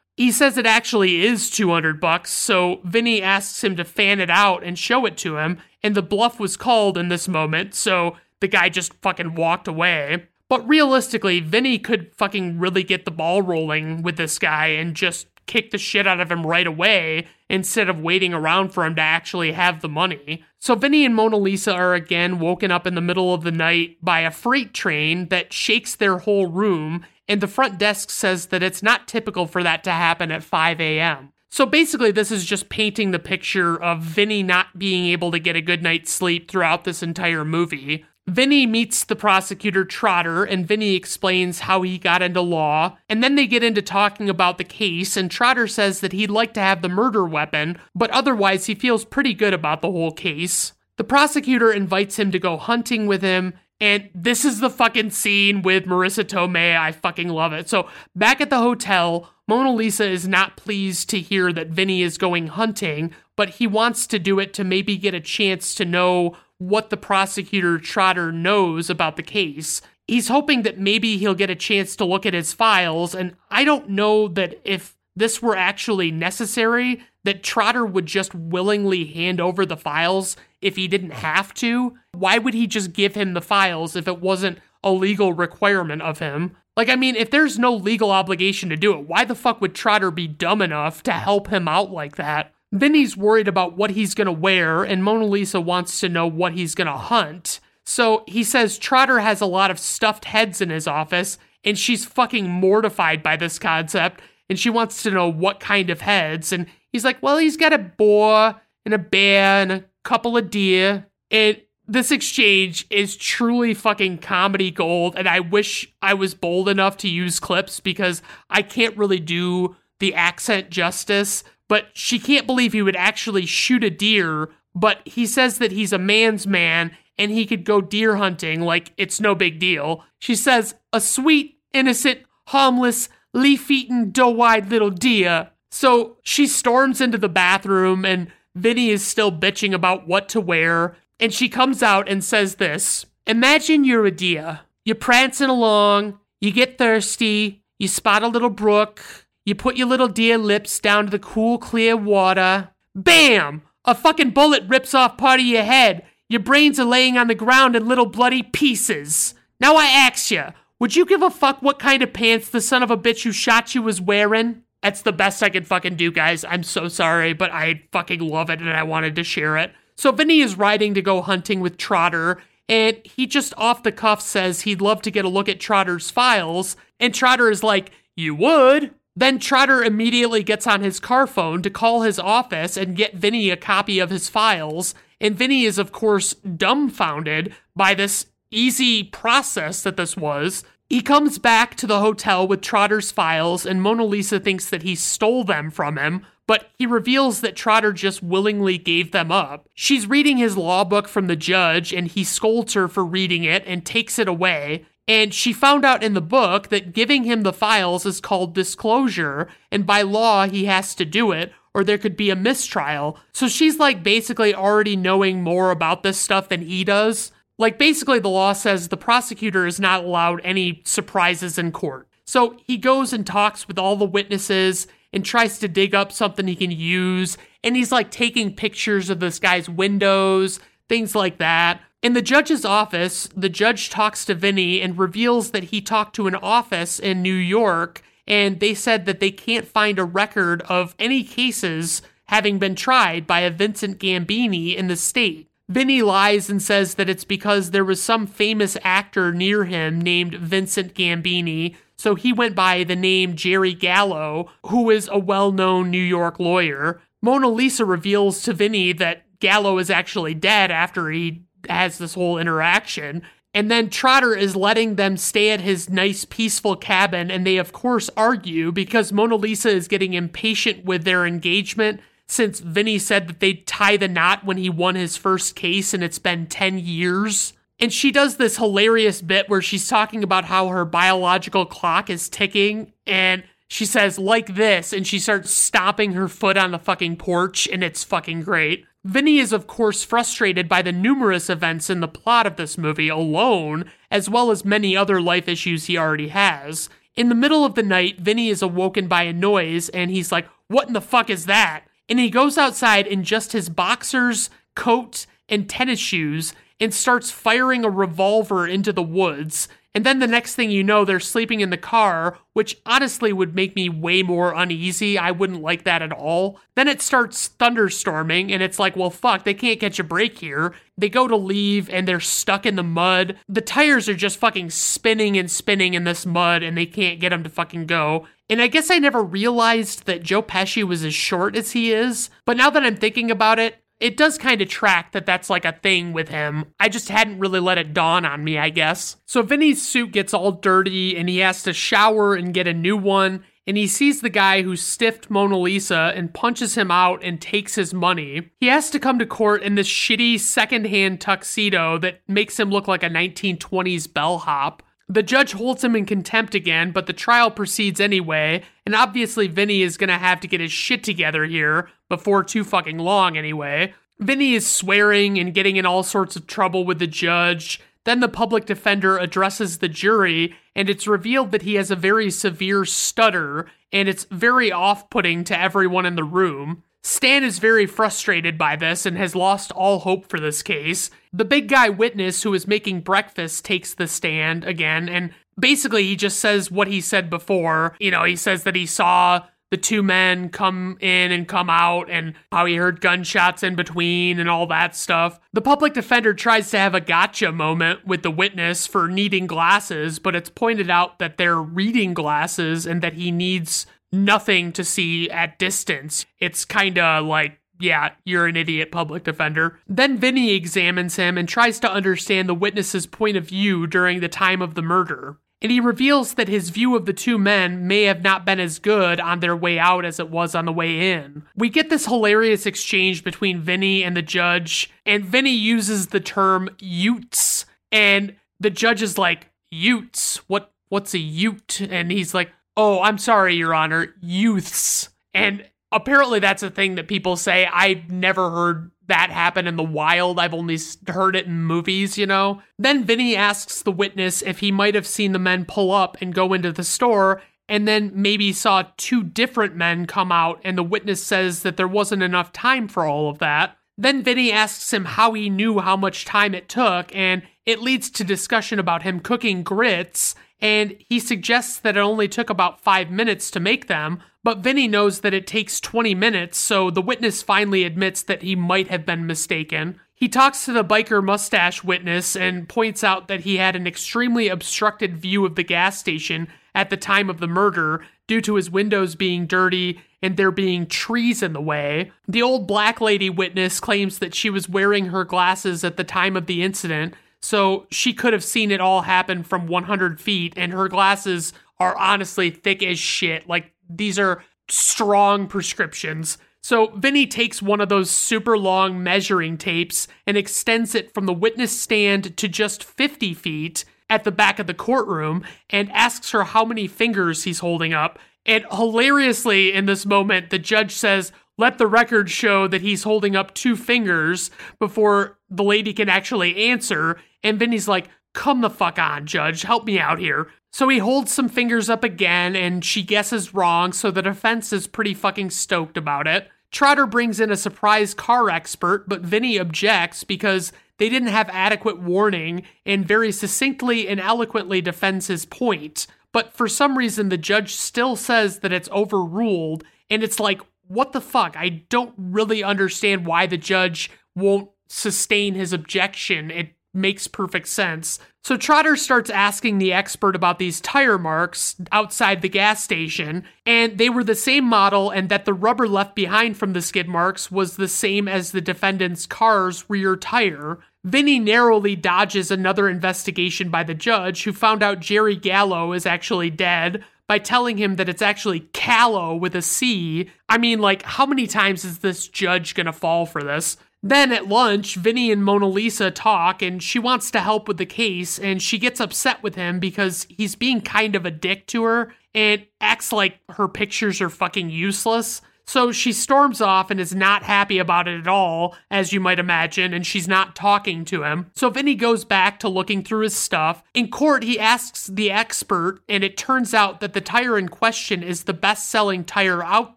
He says it actually is 200 bucks, so Vinny asks him to fan it out and show it to him, and the bluff was called in this moment, so the guy just fucking walked away. But realistically, Vinny could fucking really get the ball rolling with this guy and just kick the shit out of him right away instead of waiting around for him to actually have the money. So Vinny and Mona Lisa are again woken up in the middle of the night by a freight train that shakes their whole room and the front desk says that it's not typical for that to happen at 5 a.m. So basically, this is just painting the picture of Vinny not being able to get a good night's sleep throughout this entire movie. Vinny meets the prosecutor Trotter, and Vinny explains how he got into law. And then they get into talking about the case, and Trotter says that he'd like to have the murder weapon, but otherwise he feels pretty good about the whole case. The prosecutor invites him to go hunting with him, and this is the fucking scene with Marisa Tomei. I fucking love it. So, back at the hotel, Mona Lisa is not pleased to hear that Vinny is going hunting, but he wants to do it to maybe get a chance to know what the prosecutor Trotter knows about the case. He's hoping that maybe he'll get a chance to look at his files, and I don't know that if this were actually necessary, that Trotter would just willingly hand over the files if he didn't have to. Why would he just give him the files if it wasn't a legal requirement of him? Like, I mean, if there's no legal obligation to do it, why the fuck would Trotter be dumb enough to help him out like that? Vinny's worried about what he's gonna wear, and Mona Lisa wants to know what he's gonna hunt. So he says Trotter has a lot of stuffed heads in his office, and she's fucking mortified by this concept, and she wants to know what kind of heads. And he's like, Well, he's got a boar and a bear and a couple of deer. And this exchange is truly fucking comedy gold, and I wish I was bold enough to use clips because I can't really do the accent justice. But she can't believe he would actually shoot a deer, but he says that he's a man's man and he could go deer hunting like it's no big deal. She says, a sweet, innocent, harmless, leaf eating, doe eyed little deer. So she storms into the bathroom and Vinny is still bitching about what to wear. And she comes out and says this Imagine you're a deer. You're prancing along, you get thirsty, you spot a little brook, you put your little deer lips down to the cool, clear water. Bam! A fucking bullet rips off part of your head. Your brains are laying on the ground in little bloody pieces. Now I ask you, would you give a fuck what kind of pants the son of a bitch who shot you was wearing? That's the best I can fucking do, guys. I'm so sorry, but I fucking love it and I wanted to share it. So Vinny is riding to go hunting with Trotter, and he just off the cuff says he'd love to get a look at Trotter's files, and Trotter is like, You would? Then Trotter immediately gets on his car phone to call his office and get Vinny a copy of his files, and Vinny is, of course, dumbfounded by this easy process that this was. He comes back to the hotel with Trotter's files, and Mona Lisa thinks that he stole them from him, but he reveals that Trotter just willingly gave them up. She's reading his law book from the judge, and he scolds her for reading it and takes it away. And she found out in the book that giving him the files is called disclosure, and by law, he has to do it, or there could be a mistrial. So she's like basically already knowing more about this stuff than he does. Like, basically, the law says the prosecutor is not allowed any surprises in court. So he goes and talks with all the witnesses and tries to dig up something he can use. And he's like taking pictures of this guy's windows, things like that. In the judge's office, the judge talks to Vinny and reveals that he talked to an office in New York, and they said that they can't find a record of any cases having been tried by a Vincent Gambini in the state. Vinny lies and says that it's because there was some famous actor near him named Vincent Gambini so he went by the name Jerry Gallo, who is a well known New York lawyer. Mona Lisa reveals to Vinny that Gallo is actually dead after he has this whole interaction. And then Trotter is letting them stay at his nice, peaceful cabin, and they, of course, argue because Mona Lisa is getting impatient with their engagement since Vinny said that they'd tie the knot when he won his first case, and it's been 10 years. And she does this hilarious bit where she's talking about how her biological clock is ticking and she says, like this, and she starts stomping her foot on the fucking porch, and it's fucking great. Vinny is, of course, frustrated by the numerous events in the plot of this movie alone, as well as many other life issues he already has. In the middle of the night, Vinny is awoken by a noise, and he's like, What in the fuck is that? And he goes outside in just his boxers, coat, and tennis shoes and starts firing a revolver into the woods. And then the next thing you know, they're sleeping in the car, which honestly would make me way more uneasy. I wouldn't like that at all. Then it starts thunderstorming, and it's like, well, fuck, they can't catch a break here. They go to leave, and they're stuck in the mud. The tires are just fucking spinning and spinning in this mud, and they can't get them to fucking go. And I guess I never realized that Joe Pesci was as short as he is. But now that I'm thinking about it, it does kind of track that that's like a thing with him. I just hadn't really let it dawn on me, I guess. So Vinny's suit gets all dirty and he has to shower and get a new one. And he sees the guy who stiffed Mona Lisa and punches him out and takes his money. He has to come to court in this shitty secondhand tuxedo that makes him look like a 1920s bellhop. The judge holds him in contempt again, but the trial proceeds anyway, and obviously Vinny is gonna have to get his shit together here before too fucking long anyway. Vinny is swearing and getting in all sorts of trouble with the judge. Then the public defender addresses the jury, and it's revealed that he has a very severe stutter, and it's very off putting to everyone in the room. Stan is very frustrated by this and has lost all hope for this case. The big guy witness who is making breakfast takes the stand again, and basically he just says what he said before. You know, he says that he saw the two men come in and come out and how he heard gunshots in between and all that stuff. The public defender tries to have a gotcha moment with the witness for needing glasses, but it's pointed out that they're reading glasses and that he needs nothing to see at distance. It's kind of like, yeah, you're an idiot public defender. Then Vinny examines him and tries to understand the witness's point of view during the time of the murder. And he reveals that his view of the two men may have not been as good on their way out as it was on the way in. We get this hilarious exchange between Vinny and the judge, and Vinny uses the term Utes, and the judge is like, Utes? What what's a Ute? And he's like, oh, I'm sorry, Your Honor, youths. And apparently that's a thing that people say. I've never heard that happen in the wild. I've only heard it in movies, you know? Then Vinny asks the witness if he might have seen the men pull up and go into the store and then maybe saw two different men come out, and the witness says that there wasn't enough time for all of that. Then Vinny asks him how he knew how much time it took, and it leads to discussion about him cooking grits and he suggests that it only took about five minutes to make them, but Vinny knows that it takes 20 minutes, so the witness finally admits that he might have been mistaken. He talks to the biker mustache witness and points out that he had an extremely obstructed view of the gas station at the time of the murder due to his windows being dirty and there being trees in the way. The old black lady witness claims that she was wearing her glasses at the time of the incident so she could have seen it all happen from 100 feet, and her glasses are honestly thick as shit. Like, these are strong prescriptions. So Vinny takes one of those super long measuring tapes and extends it from the witness stand to just 50 feet at the back of the courtroom and asks her how many fingers he's holding up. And hilariously, in this moment, the judge says, let the record show that he's holding up two fingers before the lady can actually answer. And Vinny's like, come the fuck on, judge, help me out here. So he holds some fingers up again, and she guesses wrong, so the defense is pretty fucking stoked about it. Trotter brings in a surprise car expert, but Vinny objects because they didn't have adequate warning and very succinctly and eloquently defends his point. But for some reason, the judge still says that it's overruled, and it's like, what the fuck? I don't really understand why the judge won't sustain his objection. It makes perfect sense. So Trotter starts asking the expert about these tire marks outside the gas station, and they were the same model, and that the rubber left behind from the skid marks was the same as the defendant's car's rear tire. Vinny narrowly dodges another investigation by the judge, who found out Jerry Gallo is actually dead, by telling him that it's actually Callo with a C. I mean, like, how many times is this judge gonna fall for this? Then at lunch, Vinny and Mona Lisa talk, and she wants to help with the case, and she gets upset with him because he's being kind of a dick to her and acts like her pictures are fucking useless. So she storms off and is not happy about it at all, as you might imagine, and she's not talking to him. So Vinny goes back to looking through his stuff. In court, he asks the expert, and it turns out that the tire in question is the best selling tire out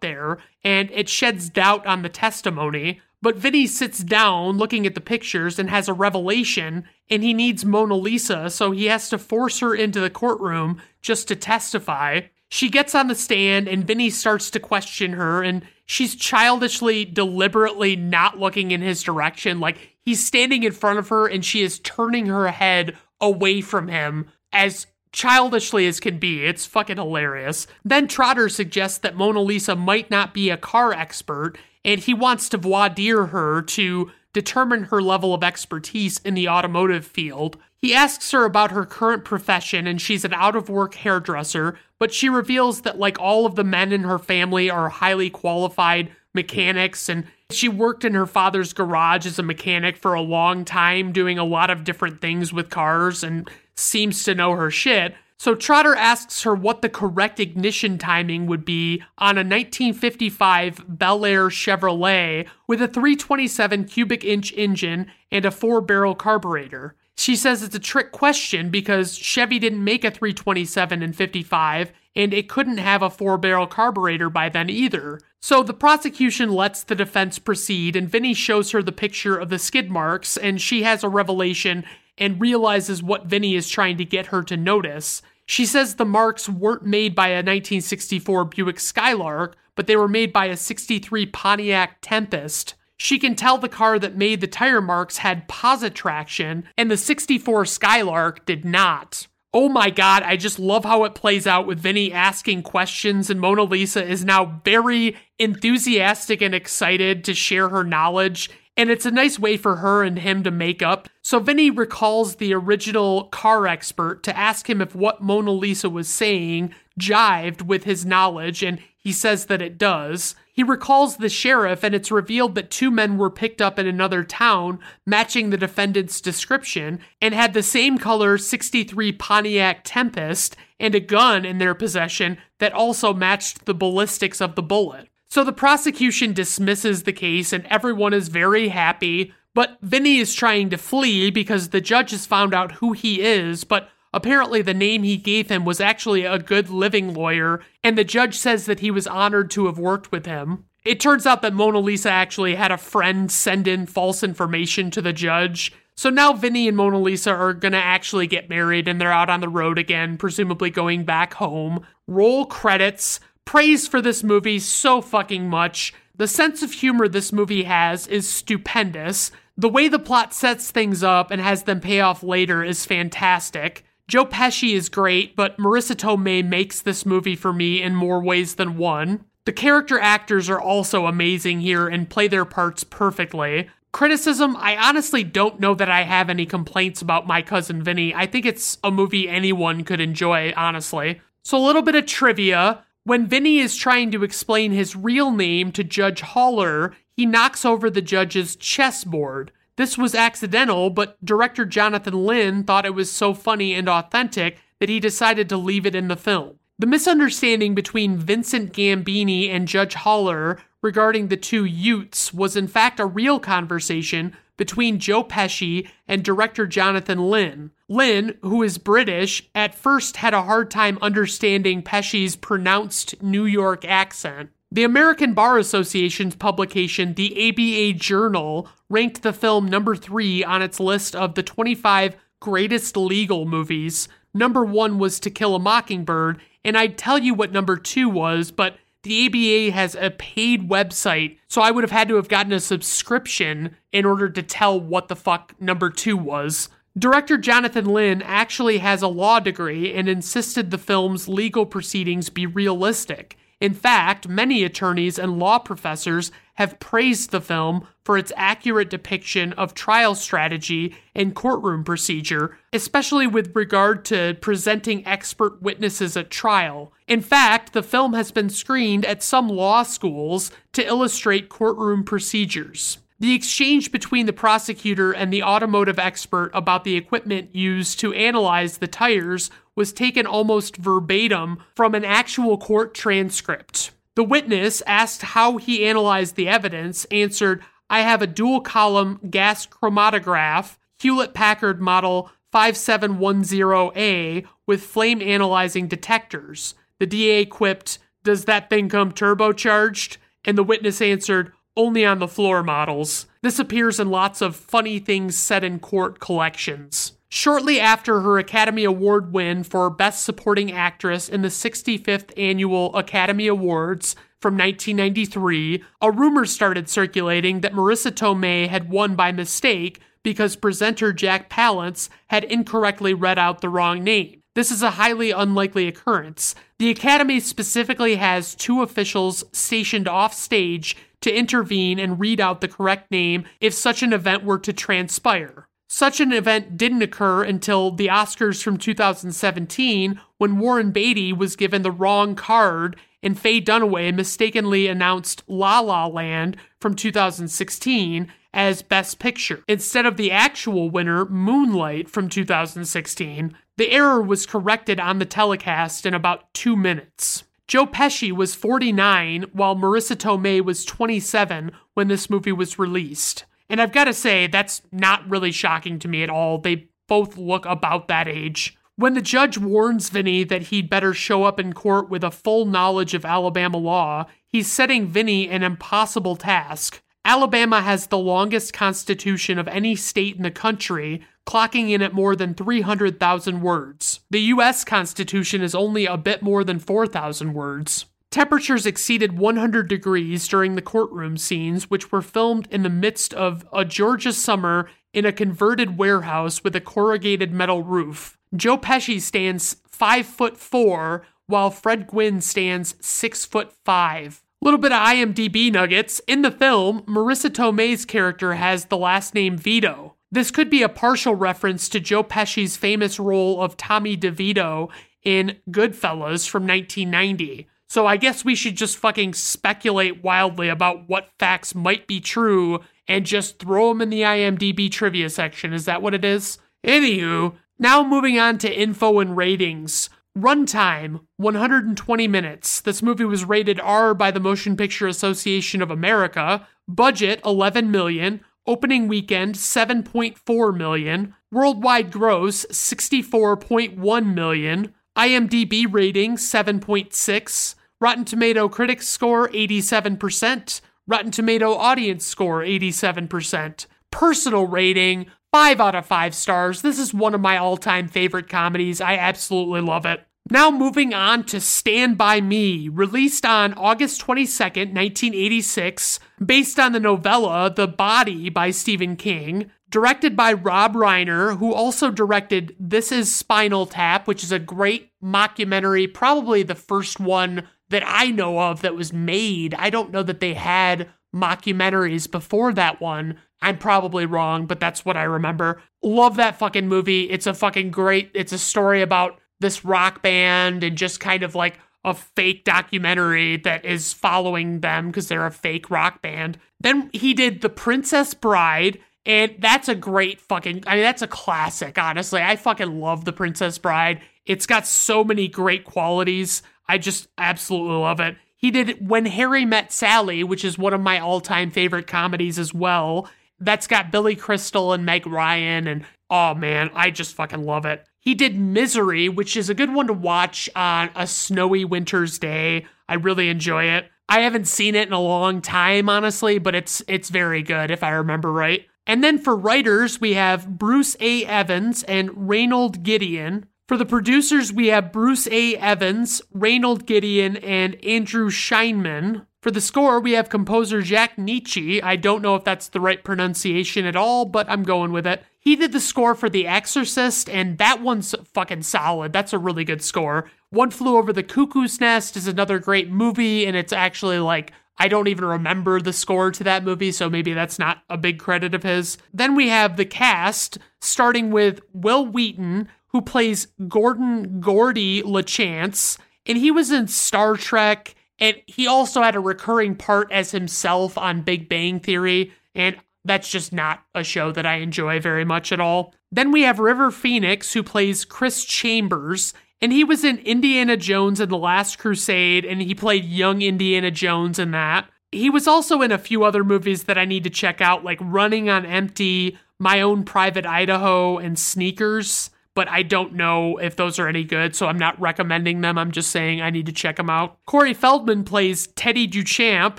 there, and it sheds doubt on the testimony. But Vinny sits down looking at the pictures and has a revelation, and he needs Mona Lisa, so he has to force her into the courtroom just to testify. She gets on the stand, and Vinny starts to question her, and she's childishly, deliberately not looking in his direction. Like he's standing in front of her, and she is turning her head away from him as childishly as can be. It's fucking hilarious. Then Trotter suggests that Mona Lisa might not be a car expert, and he wants to voir dire her to determine her level of expertise in the automotive field. He asks her about her current profession, and she's an out of work hairdresser, but she reveals that, like all of the men in her family, are highly qualified mechanics, and she worked in her father's garage as a mechanic for a long time, doing a lot of different things with cars, and seems to know her shit. So Trotter asks her what the correct ignition timing would be on a 1955 Bel Air Chevrolet with a 327 cubic inch engine and a four barrel carburetor. She says it's a trick question because Chevy didn't make a 327 in 55 and it couldn't have a four barrel carburetor by then either. So the prosecution lets the defense proceed, and Vinny shows her the picture of the skid marks, and she has a revelation and realizes what Vinny is trying to get her to notice. She says the marks weren't made by a 1964 Buick Skylark, but they were made by a 63 Pontiac Tempest. She can tell the car that made the tire marks had positraction, and the 64 Skylark did not. Oh my god, I just love how it plays out with Vinny asking questions, and Mona Lisa is now very enthusiastic and excited to share her knowledge and it's a nice way for her and him to make up. So Vinny recalls the original car expert to ask him if what Mona Lisa was saying jived with his knowledge, and he says that it does. He recalls the sheriff, and it's revealed that two men were picked up in another town, matching the defendant's description, and had the same color 63 Pontiac Tempest and a gun in their possession that also matched the ballistics of the bullet. So the prosecution dismisses the case and everyone is very happy, but Vinny is trying to flee because the judge has found out who he is, but apparently the name he gave him was actually a good living lawyer, and the judge says that he was honored to have worked with him. It turns out that Mona Lisa actually had a friend send in false information to the judge. So now Vinny and Mona Lisa are gonna actually get married and they're out on the road again, presumably going back home. Roll credits praise for this movie so fucking much. The sense of humor this movie has is stupendous. The way the plot sets things up and has them pay off later is fantastic. Joe Pesci is great, but Marisa Tomei makes this movie for me in more ways than one. The character actors are also amazing here and play their parts perfectly. Criticism, I honestly don't know that I have any complaints about My Cousin Vinny. I think it's a movie anyone could enjoy, honestly. So, a little bit of trivia. When Vinny is trying to explain his real name to Judge Haller, he knocks over the judge's chessboard. This was accidental, but director Jonathan Lynn thought it was so funny and authentic that he decided to leave it in the film. The misunderstanding between Vincent Gambini and Judge Haller regarding the two Utes was in fact a real conversation between Joe Pesci and director Jonathan Lynn. Lynn, who is British, at first had a hard time understanding Pesci's pronounced New York accent. The American Bar Association's publication, the ABA Journal, ranked the film number three on its list of the 25 greatest legal movies. Number one was To Kill a Mockingbird, and I'd tell you what number two was, but the ABA has a paid website, so I would have had to have gotten a subscription in order to tell what the fuck number two was. Director Jonathan Lynn actually has a law degree and insisted the film's legal proceedings be realistic. In fact, many attorneys and law professors have praised the film for its accurate depiction of trial strategy and courtroom procedure, especially with regard to presenting expert witnesses at trial. In fact, the film has been screened at some law schools to illustrate courtroom procedures. The exchange between the prosecutor and the automotive expert about the equipment used to analyze the tires was taken almost verbatim from an actual court transcript. The witness, asked how he analyzed the evidence, answered, I have a dual column gas chromatograph, Hewlett Packard model 5710A, with flame analyzing detectors. The DA quipped, Does that thing come turbocharged? And the witness answered, only on the floor models. This appears in lots of funny things said in court collections. Shortly after her Academy Award win for Best Supporting Actress in the 65th Annual Academy Awards from 1993, a rumor started circulating that Marisa Tomei had won by mistake because presenter Jack Palance had incorrectly read out the wrong name. This is a highly unlikely occurrence. The Academy specifically has two officials stationed offstage to intervene and read out the correct name if such an event were to transpire. Such an event didn't occur until the Oscars from 2017 when Warren Beatty was given the wrong card and Faye Dunaway mistakenly announced La La Land from 2016 as Best Picture instead of the actual winner, Moonlight from 2016. The error was corrected on the telecast in about two minutes. Joe Pesci was 49, while Marisa Tomei was 27 when this movie was released. And I've got to say, that's not really shocking to me at all. They both look about that age. When the judge warns Vinny that he'd better show up in court with a full knowledge of Alabama law, he's setting Vinny an impossible task. Alabama has the longest constitution of any state in the country, clocking in at more than 300,000 words. The US Constitution is only a bit more than 4,000 words. Temperatures exceeded 100 degrees during the courtroom scenes, which were filmed in the midst of a Georgia summer in a converted warehouse with a corrugated metal roof. Joe Pesci stands 5 foot 4, while Fred Gwynne stands 6 foot 5. Little bit of IMDb nuggets. In the film, Marisa Tomei's character has the last name Vito. This could be a partial reference to Joe Pesci's famous role of Tommy DeVito in Goodfellas from 1990. So I guess we should just fucking speculate wildly about what facts might be true and just throw them in the IMDb trivia section. Is that what it is? Anywho, now moving on to info and ratings. Runtime 120 minutes. This movie was rated R by the Motion Picture Association of America. Budget 11 million. Opening weekend 7.4 million. Worldwide gross 64.1 million. IMDb rating 7.6. Rotten Tomato critics score 87%. Rotten Tomato audience score 87%. Personal rating 5 out of 5 stars. This is one of my all time favorite comedies. I absolutely love it. Now, moving on to Stand By Me, released on August 22nd, 1986, based on the novella The Body by Stephen King, directed by Rob Reiner, who also directed This Is Spinal Tap, which is a great mockumentary, probably the first one that I know of that was made. I don't know that they had mockumentaries before that one. I'm probably wrong, but that's what I remember. Love that fucking movie. It's a fucking great, it's a story about this rock band and just kind of like a fake documentary that is following them because they're a fake rock band. Then he did The Princess Bride, and that's a great fucking, I mean, that's a classic, honestly. I fucking love The Princess Bride. It's got so many great qualities. I just absolutely love it. He did When Harry Met Sally, which is one of my all time favorite comedies as well. That's got Billy Crystal and Meg Ryan, and oh man, I just fucking love it. He did Misery, which is a good one to watch on a snowy winter's day. I really enjoy it. I haven't seen it in a long time, honestly, but it's it's very good if I remember right. And then for writers, we have Bruce A. Evans and Raynold Gideon. For the producers, we have Bruce A. Evans, Raynold Gideon, and Andrew Scheinman. For the score, we have composer Jack Nitzsche. I don't know if that's the right pronunciation at all, but I'm going with it. He did the score for The Exorcist, and that one's fucking solid. That's a really good score. One Flew Over the Cuckoo's Nest is another great movie, and it's actually like, I don't even remember the score to that movie, so maybe that's not a big credit of his. Then we have the cast, starting with Wil Wheaton, who plays Gordon Gordy LaChance, and he was in Star Trek and he also had a recurring part as himself on Big Bang Theory, and that's just not a show that I enjoy very much at all. Then we have River Phoenix, who plays Chris Chambers, and he was in Indiana Jones and the Last Crusade, and he played young Indiana Jones in that. He was also in a few other movies that I need to check out, like Running on Empty, My Own Private Idaho, and Sneakers but I don't know if those are any good, so I'm not recommending them. I'm just saying I need to check them out. Corey Feldman plays Teddy Duchamp,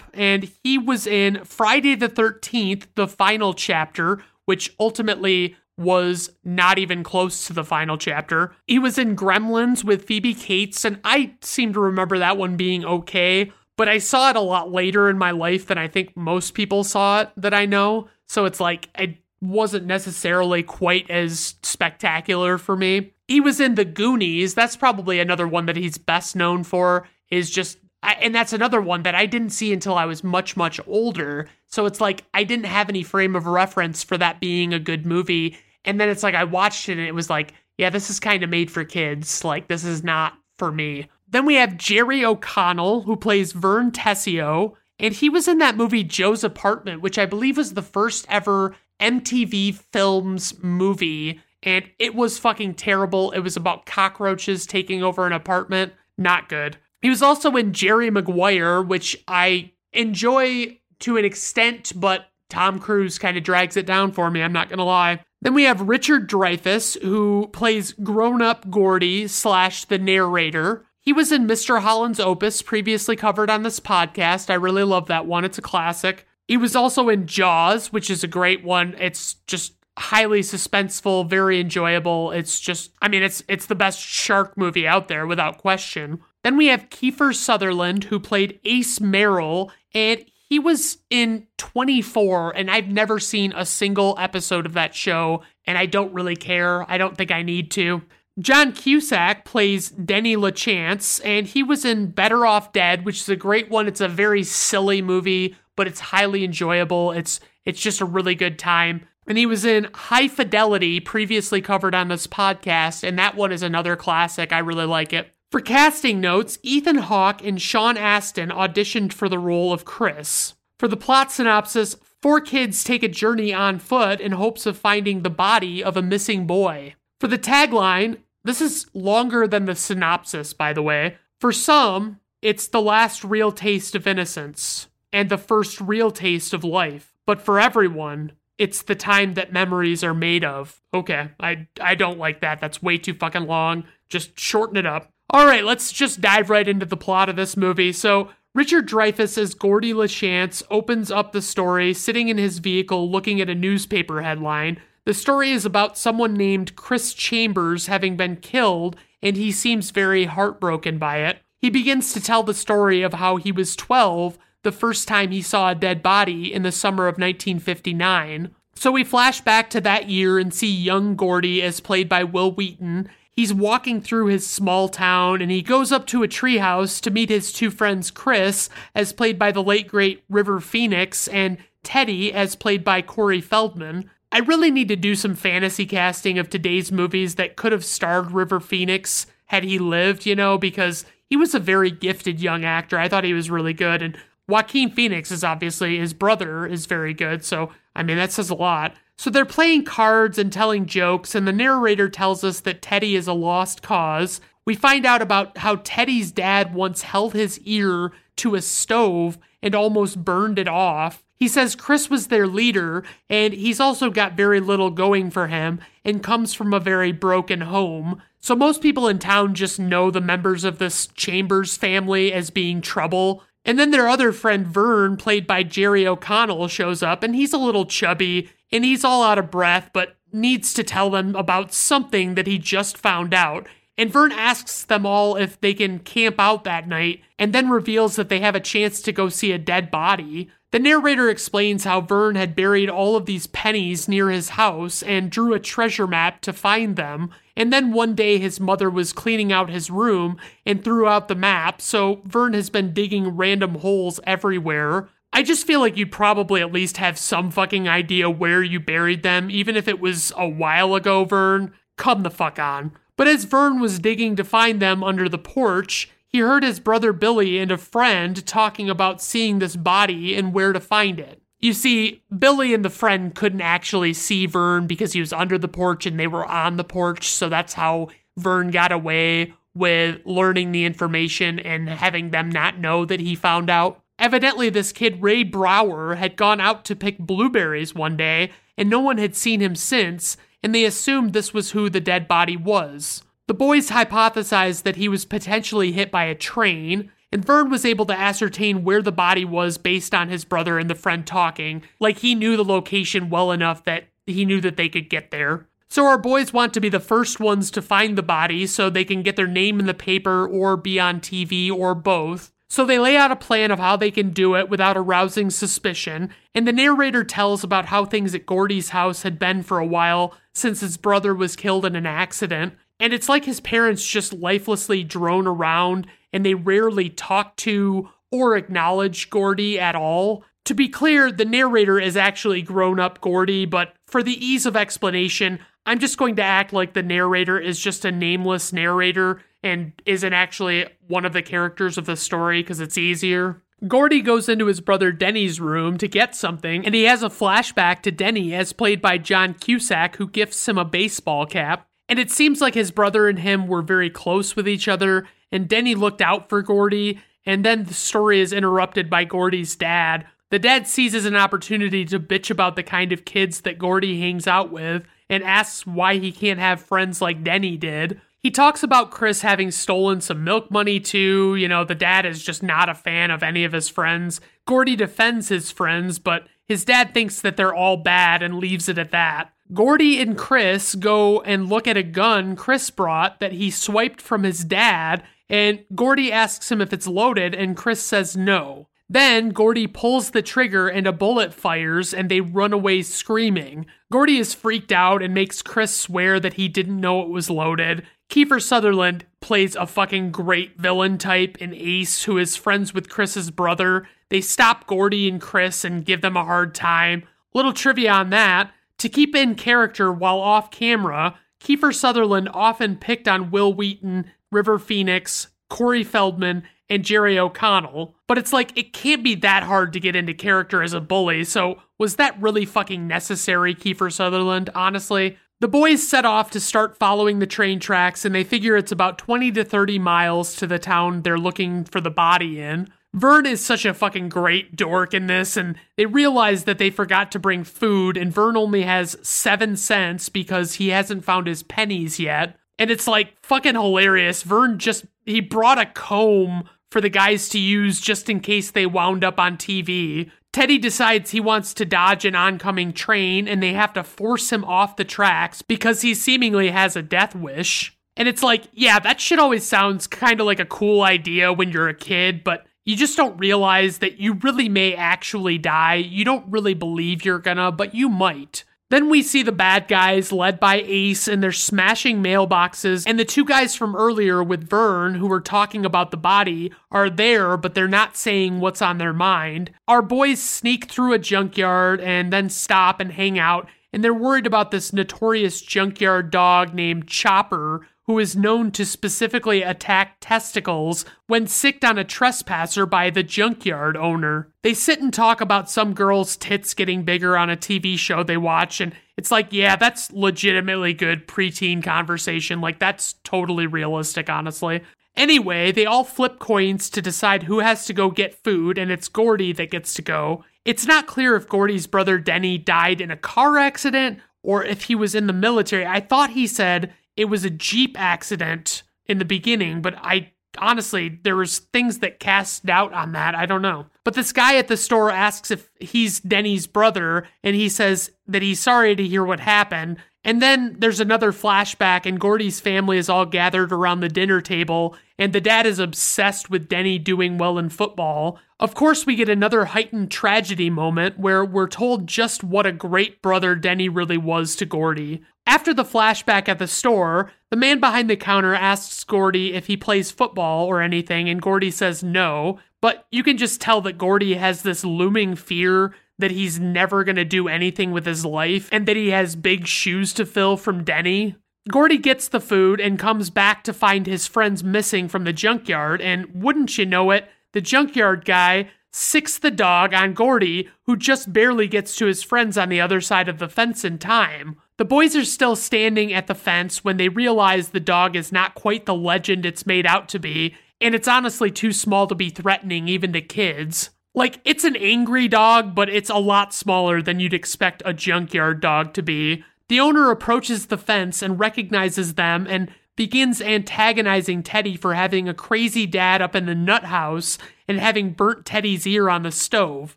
and he was in Friday the 13th, the final chapter, which ultimately was not even close to the final chapter. He was in Gremlins with Phoebe Cates, and I seem to remember that one being okay, but I saw it a lot later in my life than I think most people saw it that I know. So it's like it wasn't necessarily quite as spectacular for me. He was in The Goonies. That's probably another one that he's best known for, is just and that's another one that I didn't see until I was much, much older. So it's like I didn't have any frame of reference for that being a good movie. And then it's like I watched it and it was like, yeah, this is kind of made for kids. Like, this is not for me. Then we have Jerry O'Connell, who plays Vern Tessio. And he was in that movie Joe's Apartment, which I believe was the first ever MTV Films movie. And it was fucking terrible. It was about cockroaches taking over an apartment. Not good. He was also in Jerry Maguire, which I enjoy to an extent, but Tom Cruise kind of drags it down for me, I'm not gonna lie. Then we have Richard Dreyfuss, who plays grown up Gordy slash the narrator. He was in Mr. Holland's Opus, previously covered on this podcast. I really love that one, it's a classic. He was also in Jaws, which is a great one. It's just highly suspenseful, very enjoyable. It's just I mean it's it's the best shark movie out there without question. Then we have Kiefer Sutherland, who played Ace Merrill, and he was in 24, and I've never seen a single episode of that show, and I don't really care. I don't think I need to. John Cusack plays Denny LaChance, and he was in Better Off Dead, which is a great one. It's a very silly movie, but it's highly enjoyable. It's it's just a really good time. And he was in High Fidelity, previously covered on this podcast, and that one is another classic. I really like it. For casting notes, Ethan Hawke and Sean Astin auditioned for the role of Chris. For the plot synopsis, four kids take a journey on foot in hopes of finding the body of a missing boy. For the tagline, this is longer than the synopsis, by the way. For some, it's the last real taste of innocence and the first real taste of life. But for everyone, it's the time that memories are made of. Okay, I I don't like that. That's way too fucking long. Just shorten it up. All right, let's just dive right into the plot of this movie. So, Richard Dreyfuss as Gordy LaChance opens up the story sitting in his vehicle looking at a newspaper headline. The story is about someone named Chris Chambers having been killed, and he seems very heartbroken by it. He begins to tell the story of how he was 12 the first time he saw a dead body in the summer of 1959. So we flash back to that year and see young Gordy as played by Wil Wheaton he's walking through his small town and he goes up to a treehouse to meet his two friends, Chris, as played by the late great River Phoenix, and Teddy, as played by Corey Feldman. I really need to do some fantasy casting of today's movies that could have starred River Phoenix had he lived, you know, because he was a very gifted young actor. I thought he was really good. And Joaquin Phoenix is obviously his brother is very good. So, I mean, that says a lot. So they're playing cards and telling jokes, and the narrator tells us that Teddy is a lost cause. We find out about how Teddy's dad once held his ear to a stove and almost burned it off. He says Chris was their leader, and he's also got very little going for him and comes from a very broken home. So most people in town just know the members of this Chambers family as being trouble. And then their other friend Vern, played by Jerry O'Connell, shows up, and he's a little chubby and he's all out of breath, but needs to tell them about something that he just found out. And Vern asks them all if they can camp out that night, and then reveals that they have a chance to go see a dead body. The narrator explains how Vern had buried all of these pennies near his house and drew a treasure map to find them. And then one day his mother was cleaning out his room and threw out the map, so Vern has been digging random holes everywhere. I just feel like you'd probably at least have some fucking idea where you buried them, even if it was a while ago, Vern. Come the fuck on. But as Vern was digging to find them under the porch, he heard his brother Billy and a friend talking about seeing this body and where to find it. You see, Billy and the friend couldn't actually see Vern because he was under the porch and they were on the porch, so that's how Vern got away with learning the information and having them not know that he found out. Evidently, this kid, Ray Brower, had gone out to pick blueberries one day, and no one had seen him since. and they assumed this was who the dead body was. The boys hypothesized that he was potentially hit by a train, and Vern was able to ascertain where the body was based on his brother and the friend talking, like he knew the location well enough that he knew that they could get there. So our boys want to be the first ones to find the body so they can get their name in the paper or be on TV or both. So they lay out a plan of how they can do it without arousing suspicion, and the narrator tells about how things at Gordy's house had been for a while since his brother was killed in an accident. And it's like his parents just lifelessly drone around and they rarely talk to or acknowledge Gordy at all. To be clear, the narrator is actually grown up Gordy, but for the ease of explanation, I'm just going to act like the narrator is just a nameless narrator and isn't actually one of the characters of the story because it's easier. Gordy goes into his brother Denny's room to get something, and he has a flashback to Denny as played by John Cusack, who gifts him a baseball cap. And it seems like his brother and him were very close with each other, and Denny looked out for Gordy, and then the story is interrupted by Gordy's dad. The dad seizes an opportunity to bitch about the kind of kids that Gordy hangs out with and asks why he can't have friends like Denny did. He talks about Chris having stolen some milk money too. You know, the dad is just not a fan of any of his friends. Gordy defends his friends, but his dad thinks that they're all bad and leaves it at that. Gordy and Chris go and look at a gun Chris brought that he swiped from his dad and Gordy asks him if it's loaded, and Chris says no. Then Gordy pulls the trigger and a bullet fires, and they run away screaming. Gordy is freaked out and makes Chris swear that he didn't know it was loaded. Kiefer Sutherland plays a fucking great villain type in Ace, who is friends with Chris's brother. They stop Gordy and Chris and give them a hard time. Little trivia on that to keep in character while off camera, Kiefer Sutherland often picked on Wil Wheaton River Phoenix, Corey Feldman, and Jerry O'Connell. But it's like, it can't be that hard to get into character as a bully, so was that really fucking necessary, Kiefer Sutherland, honestly? The boys set off to start following the train tracks, and they figure it's about 20 to 30 miles to the town they're looking for the body in. Vern is such a fucking great dork in this, and they realize that they forgot to bring food, and Vern only has seven cents because he hasn't found his pennies yet. And it's like fucking hilarious. Vern just he brought a comb for the guys to use just in case they wound up on TV. Teddy decides he wants to dodge an oncoming train and they have to force him off the tracks because he seemingly has a death wish. And it's like, yeah, that shit always sounds kind of like a cool idea when you're a kid, but you just don't realize that you really may actually die. You don't really believe you're gonna, but you might. Then we see the bad guys led by Ace and they're smashing mailboxes. And the two guys from earlier with Vern, who were talking about the body, are there, but they're not saying what's on their mind. Our boys sneak through a junkyard and then stop and hang out. And they're worried about this notorious junkyard dog named Chopper who is known to specifically attack testicles when sicked on a trespasser by the junkyard owner. They sit and talk about some girl's tits getting bigger on a TV show they watch, and it's like, yeah, that's legitimately good preteen conversation. Like, that's totally realistic, honestly. Anyway, they all flip coins to decide who has to go get food, and it's Gordy that gets to go. It's not clear if Gordy's brother Denny died in a car accident or if he was in the military. I thought he said it was a Jeep accident in the beginning, but I honestly, there was things that cast doubt on that. I don't know. But this guy at the store asks if he's Denny's brother, and he says that he's sorry to hear what happened. And then there's another flashback, and Gordy's family is all gathered around the dinner table, and the dad is obsessed with Denny doing well in football. Of course, we get another heightened tragedy moment where we're told just what a great brother Denny really was to Gordy. After the flashback at the store, the man behind the counter asks Gordy if he plays football or anything, and Gordy says no. But you can just tell that Gordy has this looming fear that he's never going to do anything with his life and that he has big shoes to fill from Denny. Gordy gets the food and comes back to find his friends missing from the junkyard, and wouldn't you know it, the junkyard guy sicks the dog on Gordy, who just barely gets to his friends on the other side of the fence in time. The boys are still standing at the fence when they realize the dog is not quite the legend it's made out to be, and it's honestly too small to be threatening even to kids. Like, it's an angry dog, but it's a lot smaller than you'd expect a junkyard dog to be. The owner approaches the fence and recognizes them and begins antagonizing Teddy for having a crazy dad up in the nut house and having burnt Teddy's ear on the stove.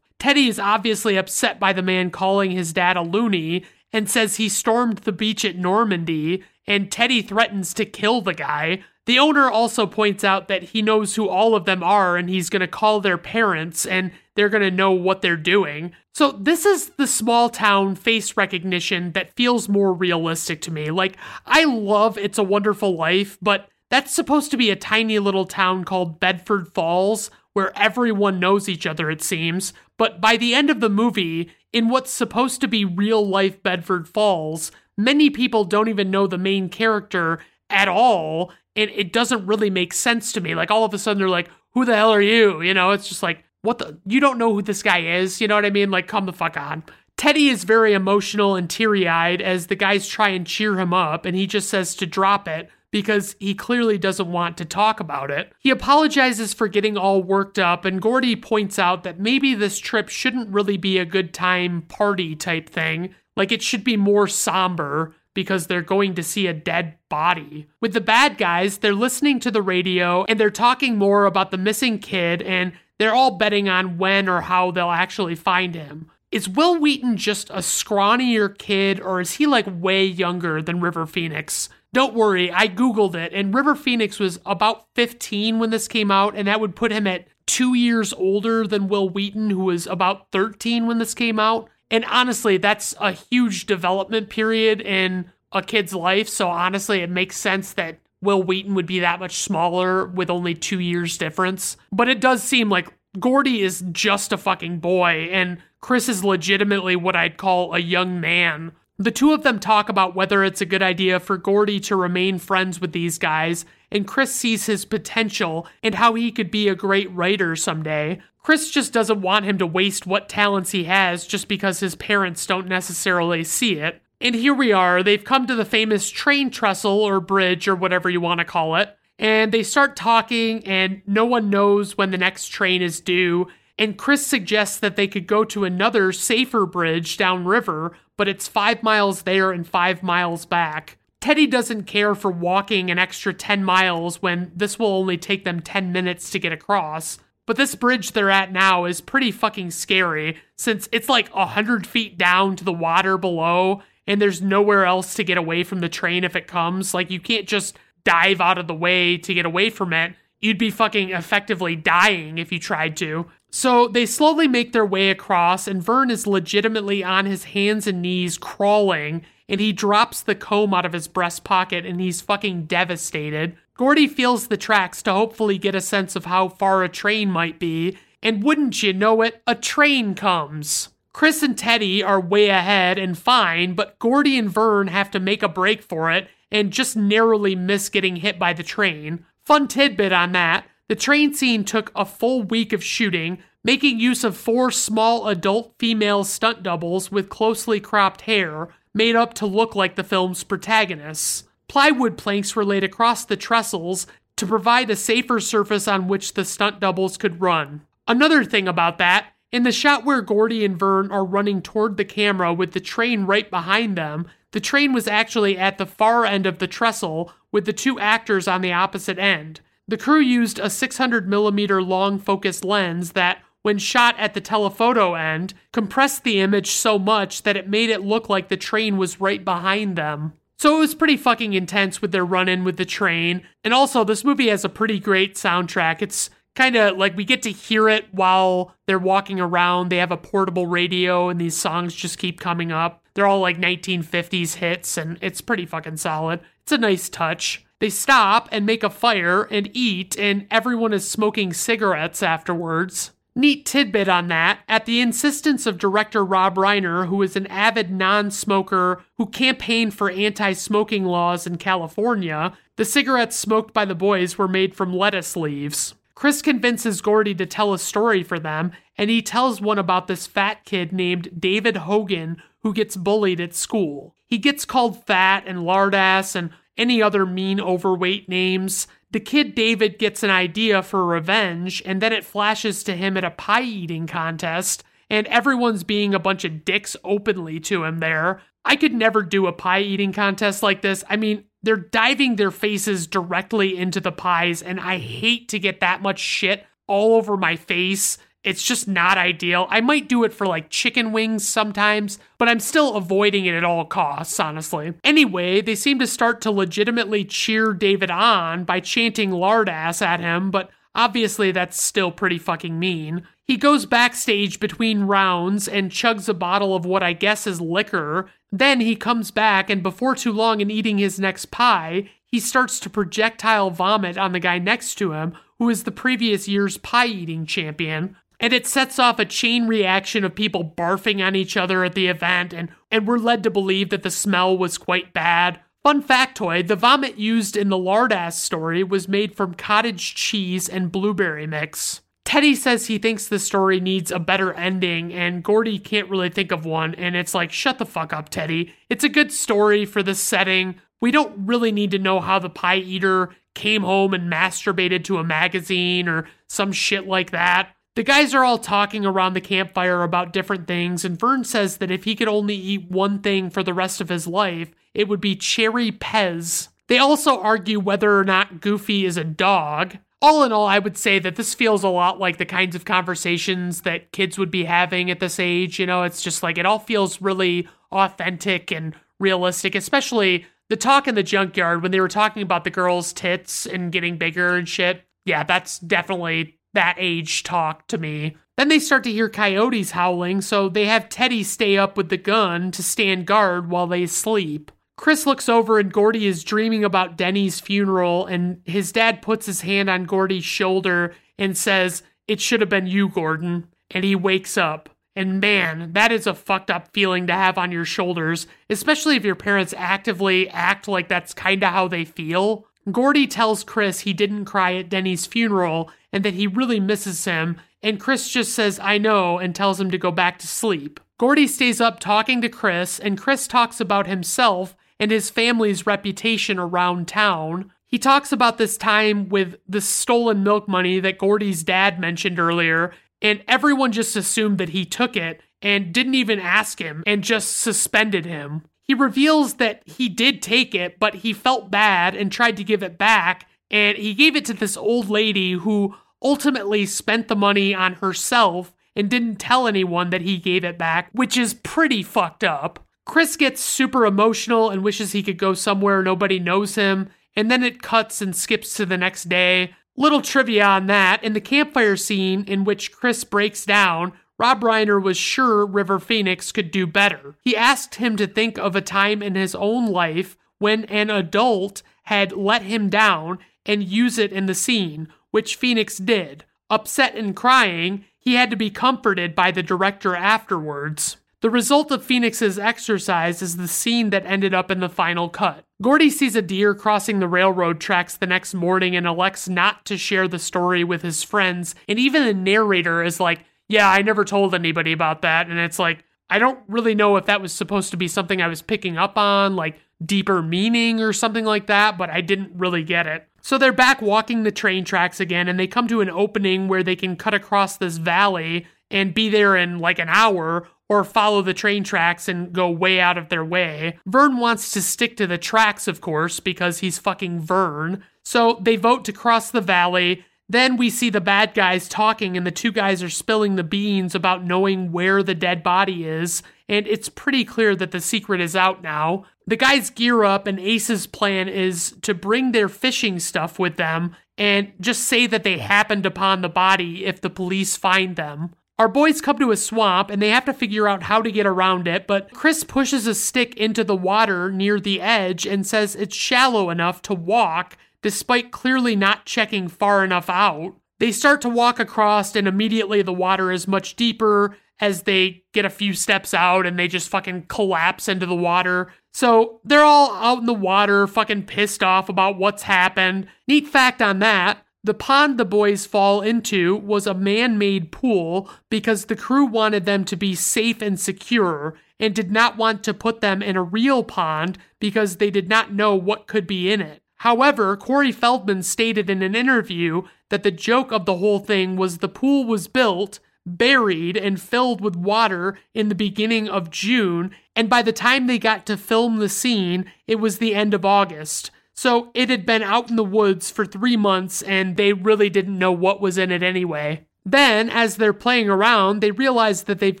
Teddy is obviously upset by the man calling his dad a loony and says he stormed the beach at Normandy, and Teddy threatens to kill the guy. The owner also points out that he knows who all of them are and he's going to call their parents and they're going to know what they're doing. So, this is the small town face recognition that feels more realistic to me. Like, I love It's a Wonderful Life, but that's supposed to be a tiny little town called Bedford Falls where everyone knows each other, it seems. But by the end of the movie, in what's supposed to be real life Bedford Falls, many people don't even know the main character at all. And it doesn't really make sense to me. Like, all of a sudden, they're like, who the hell are you? You know, it's just like, what the? You don't know who this guy is. You know what I mean? Like, come the fuck on. Teddy is very emotional and teary eyed as the guys try and cheer him up, and he just says to drop it because he clearly doesn't want to talk about it. He apologizes for getting all worked up, and Gordy points out that maybe this trip shouldn't really be a good time party type thing. Like it should be more somber because they're going to see a dead body. With the bad guys, they're listening to the radio and they're talking more about the missing kid, and they're all betting on when or how they'll actually find him. Is Wil Wheaton just a scrawnier kid, or is he like way younger than River Phoenix? Don't worry, I Googled it, and River Phoenix was about 15 when this came out, and that would put him at two years older than Wil Wheaton, who was about 13 when this came out. And honestly, that's a huge development period in a kid's life. So honestly, it makes sense that Wil Wheaton would be that much smaller with only two years difference. But it does seem like Gordy is just a fucking boy, and Chris is legitimately what I'd call a young man the two of them talk about whether it's a good idea for Gordy to remain friends with these guys, and Chris sees his potential and how he could be a great writer someday. Chris just doesn't want him to waste what talents he has just because his parents don't necessarily see it. And here we are, they've come to the famous train trestle or bridge or whatever you want to call it, and they start talking, and no one knows when the next train is due. And Chris suggests that they could go to another safer bridge downriver but it's five miles there and five miles back. Teddy doesn't care for walking an extra 10 miles when this will only take them 10 minutes to get across. But this bridge they're at now is pretty fucking scary since it's like 100 feet down to the water below and there's nowhere else to get away from the train if it comes. Like, you can't just dive out of the way to get away from it. You'd be fucking effectively dying if you tried to. So they slowly make their way across, and Vern is legitimately on his hands and knees crawling, and he drops the comb out of his breast pocket and he's fucking devastated. Gordy feels the tracks to hopefully get a sense of how far a train might be, and wouldn't you know it, a train comes. Chris and Teddy are way ahead and fine, but Gordy and Vern have to make a break for it and just narrowly miss getting hit by the train. Fun tidbit on that the train scene took a full week of shooting, making use of four small adult female stunt doubles with closely cropped hair, made up to look like the film's protagonists. Plywood planks were laid across the trestles to provide a safer surface on which the stunt doubles could run. Another thing about that, in the shot where Gordy and Vern are running toward the camera with the train right behind them, the train was actually at the far end of the trestle with the two actors on the opposite end. The crew used a 600mm long focus lens that, when shot at the telephoto end, compressed the image so much that it made it look like the train was right behind them. So it was pretty fucking intense with their run in with the train. And also, this movie has a pretty great soundtrack. It's kind of like we get to hear it while they're walking around. They have a portable radio, and these songs just keep coming up. They're all like 1950s hits, and it's pretty fucking solid. It's a nice touch. They stop and make a fire and eat, and everyone is smoking cigarettes afterwards. Neat tidbit on that. At the insistence of director Rob Reiner, who is an avid non smoker who campaigned for anti smoking laws in California, the cigarettes smoked by the boys were made from lettuce leaves. Chris convinces Gordy to tell a story for them, and he tells one about this fat kid named David Hogan who gets bullied at school. He gets called fat and lardass and any other mean overweight names. The kid David gets an idea for revenge, and then it flashes to him at a pie eating contest, and everyone's being a bunch of dicks openly to him there. I could never do a pie eating contest like this. I mean, they're diving their faces directly into the pies, and I hate to get that much shit all over my face. It's just not ideal. I might do it for like chicken wings sometimes, but I'm still avoiding it at all costs, honestly. Anyway, they seem to start to legitimately cheer David on by chanting lard ass at him, but obviously that's still pretty fucking mean. He goes backstage between rounds and chugs a bottle of what I guess is liquor. Then he comes back, and before too long, in eating his next pie, he starts to projectile vomit on the guy next to him, who is the previous year's pie eating champion. And it sets off a chain reaction of people barfing on each other at the event, and, and we're led to believe that the smell was quite bad. Fun factoid the vomit used in the lardass story was made from cottage cheese and blueberry mix. Teddy says he thinks the story needs a better ending, and Gordy can't really think of one, and it's like, shut the fuck up, Teddy. It's a good story for the setting. We don't really need to know how the pie eater came home and masturbated to a magazine or some shit like that. The guys are all talking around the campfire about different things, and Vern says that if he could only eat one thing for the rest of his life, it would be cherry Pez. They also argue whether or not Goofy is a dog. All in all, I would say that this feels a lot like the kinds of conversations that kids would be having at this age. You know, it's just like it all feels really authentic and realistic, especially the talk in the junkyard when they were talking about the girl's tits and getting bigger and shit. Yeah, that's definitely that age talk to me. Then they start to hear coyotes howling, so they have Teddy stay up with the gun to stand guard while they sleep. Chris looks over and Gordy is dreaming about Denny's funeral, and his dad puts his hand on Gordy's shoulder and says, It should have been you, Gordon. And he wakes up. And man, that is a fucked up feeling to have on your shoulders, especially if your parents actively act like that's kinda how they feel. Gordy tells Chris he didn't cry at Denny's funeral and that he really misses him, and Chris just says, I know, and tells him to go back to sleep. Gordy stays up talking to Chris, and Chris talks about himself and his family's reputation around town. He talks about this time with the stolen milk money that Gordy's dad mentioned earlier, and everyone just assumed that he took it and didn't even ask him and just suspended him. He reveals that he did take it, but he felt bad and tried to give it back, and he gave it to this old lady who ultimately spent the money on herself and didn't tell anyone that he gave it back, which is pretty fucked up. Chris gets super emotional and wishes he could go somewhere nobody knows him, and then it cuts and skips to the next day. Little trivia on that in the campfire scene in which Chris breaks down, Rob Reiner was sure River Phoenix could do better. He asked him to think of a time in his own life when an adult had let him down and use it in the scene, which Phoenix did. Upset and crying, he had to be comforted by the director afterwards. The result of Phoenix's exercise is the scene that ended up in the final cut. Gordy sees a deer crossing the railroad tracks the next morning and elects not to share the story with his friends, and even the narrator is like, Yeah, I never told anybody about that. And it's like, I don't really know if that was supposed to be something I was picking up on, like deeper meaning or something like that, but I didn't really get it. So they're back walking the train tracks again, and they come to an opening where they can cut across this valley and be there in like an hour or follow the train tracks and go way out of their way. Vern wants to stick to the tracks, of course, because he's fucking Vern. So they vote to cross the valley. Then we see the bad guys talking, and the two guys are spilling the beans about knowing where the dead body is. And it's pretty clear that the secret is out now. The guys gear up, and Ace's plan is to bring their fishing stuff with them and just say that they happened upon the body if the police find them. Our boys come to a swamp and they have to figure out how to get around it, but Chris pushes a stick into the water near the edge and says it's shallow enough to walk, despite clearly not checking far enough out. They start to walk across, and immediately the water is much deeper as they get a few steps out and they just fucking collapse into the water. So they're all out in the water, fucking pissed off about what's happened. Neat fact on that the pond the boys fall into was a man made pool because the crew wanted them to be safe and secure and did not want to put them in a real pond because they did not know what could be in it. However, Corey Feldman stated in an interview that the joke of the whole thing was the pool was built buried and filled with water in the beginning of June, and by the time they got to film the scene, it was the end of August. So it had been out in the woods for three months, and they really didn't know what was in it anyway. Then, as they're playing around, they realize that they've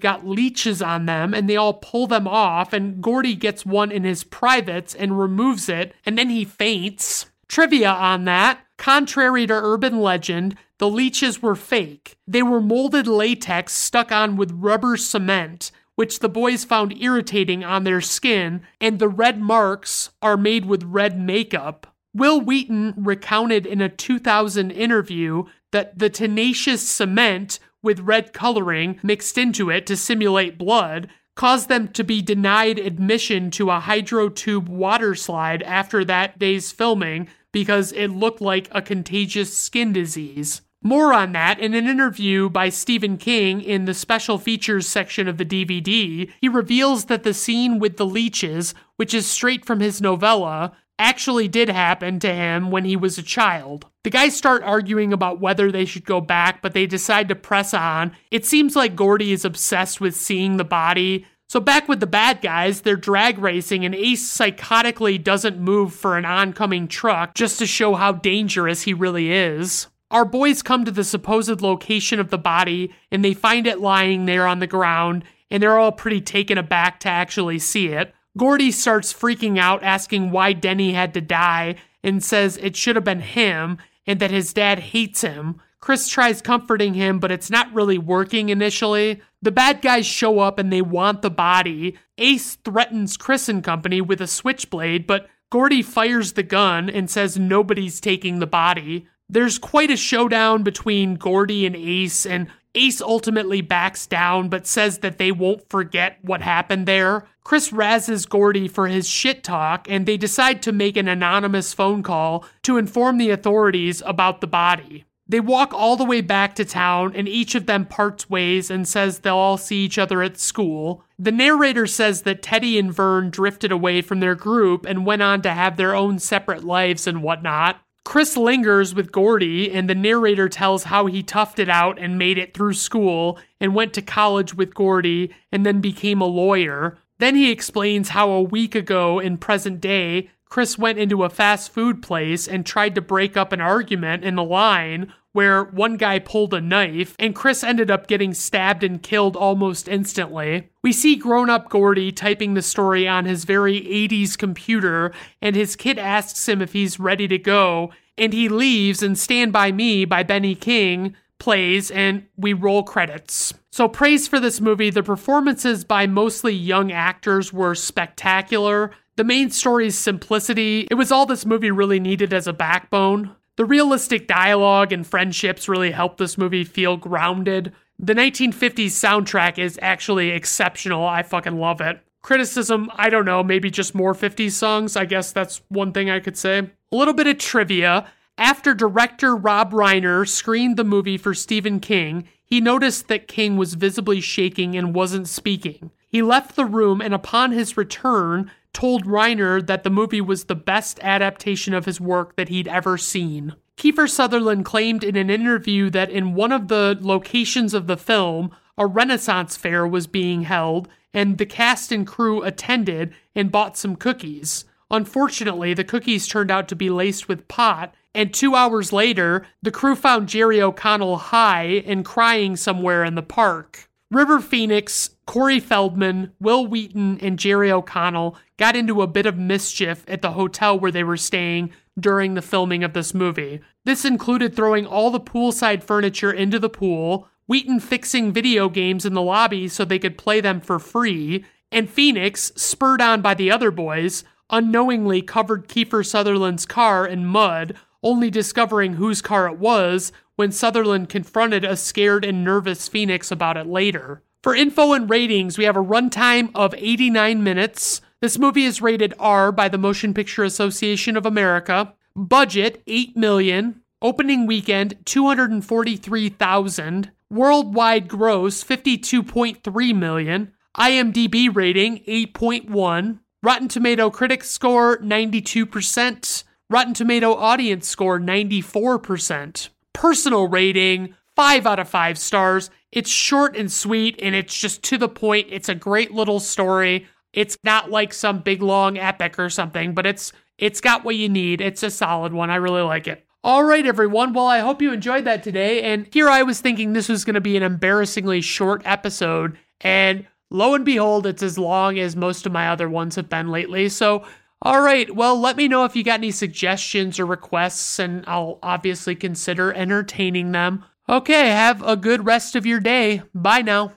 got leeches on them and they all pull them off. And Gordy gets one in his privates and removes it, and then he faints. Trivia on that contrary to urban legend, the leeches were fake. They were molded latex stuck on with rubber cement, which the boys found irritating on their skin, and the red marks are made with red makeup. Wil Wheaton recounted in a 2000 interview that the tenacious cement with red coloring mixed into it to simulate blood caused them to be denied admission to a hydrotube water slide after that day's filming because it looked like a contagious skin disease. More on that in an interview by Stephen King in the special features section of the DVD. He reveals that the scene with the leeches, which is straight from his novella, actually did happen to him when he was a child. The guys start arguing about whether they should go back, but they decide to press on. It seems like Gordy is obsessed with seeing the body. So, back with the bad guys, they're drag racing, and Ace psychotically doesn't move for an oncoming truck just to show how dangerous he really is. Our boys come to the supposed location of the body, and they find it lying there on the ground, and they're all pretty taken aback to actually see it. Gordy starts freaking out, asking why Denny had to die, and says it should have been him and that his dad hates him. Chris tries comforting him, but it's not really working initially. The bad guys show up and they want the body. Ace threatens Chris and company with a switchblade, but Gordy fires the gun and says nobody's taking the body. There's quite a showdown between Gordy and Ace, and Ace ultimately backs down but says that they won't forget what happened there. Chris razzes Gordy for his shit talk, and they decide to make an anonymous phone call to inform the authorities about the body. They walk all the way back to town, and each of them parts ways and says they'll all see each other at school. The narrator says that Teddy and Vern drifted away from their group and went on to have their own separate lives and whatnot. Chris lingers with Gordy, and the narrator tells how he toughed it out and made it through school and went to college with Gordy and then became a lawyer. Then he explains how a week ago in present day, Chris went into a fast food place and tried to break up an argument in the line where one guy pulled a knife and Chris ended up getting stabbed and killed almost instantly. We see grown up Gordy typing the story on his very 80s computer, and his kid asks him if he's ready to go, and he leaves, and Stand By Me by Benny King plays, and we roll credits. So, praise for this movie. The performances by mostly young actors were spectacular. The main story's simplicity, it was all this movie really needed as a backbone. The realistic dialogue and friendships really help this movie feel grounded. The 1950s soundtrack is actually exceptional. I fucking love it. Criticism, I don't know, maybe just more 50s songs. I guess that's one thing I could say. A little bit of trivia. After director Rob Reiner screened the movie for Stephen King, he noticed that King was visibly shaking and wasn't speaking. He left the room and upon his return, told Reiner that the movie was the best adaptation of his work that he'd ever seen. Kiefer Sutherland claimed in an interview that in one of the locations of the film, a Renaissance fair was being held, and the cast and crew attended and bought some cookies. Unfortunately, the cookies turned out to be laced with pot, and two hours later, the crew found Jerry O'Connell high and crying somewhere in the park. River Phoenix, Corey Feldman, Wil Wheaton, and Jerry O'Connell got into a bit of mischief at the hotel where they were staying during the filming of this movie. This included throwing all the poolside furniture into the pool, Wheaton fixing video games in the lobby so they could play them for free, and Phoenix, spurred on by the other boys, unknowingly covered Kiefer Sutherland's car in mud, only discovering whose car it was when Sutherland confronted a scared and nervous Phoenix about it later. For info and ratings, we have a runtime of 89 minutes. This movie is rated R by the Motion Picture Association of America. Budget 8 million. Opening weekend 243,000. Worldwide gross 52.3 million. IMDb rating 8.1. Rotten Tomato critic score 92%. Rotten Tomato audience score 94%. Personal rating 5 out of 5 stars It's short and sweet, and it's just to the point. It's a great little story. It's not like some big long epic or something, but it's it's got what you need. It's a solid one. I really like it. All right, everyone. Well, I hope you enjoyed that today. And here I was thinking this was going to be an embarrassingly short episode, and lo and behold, it's as long as most of my other ones have been lately. So, all right. Well, let me know if you got any suggestions or requests, and I'll obviously consider entertaining them. Okay, have a good rest of your day. Bye now.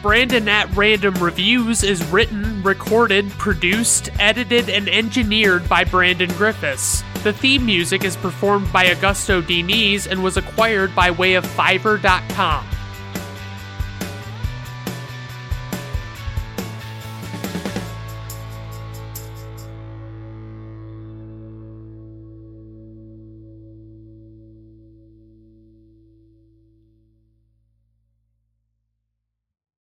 Brandon at Random Reviews is written, recorded, produced, edited, and engineered by Brandon Griffiths. The theme music is performed by Augusto Diniz and was acquired by way of Fiverr.com.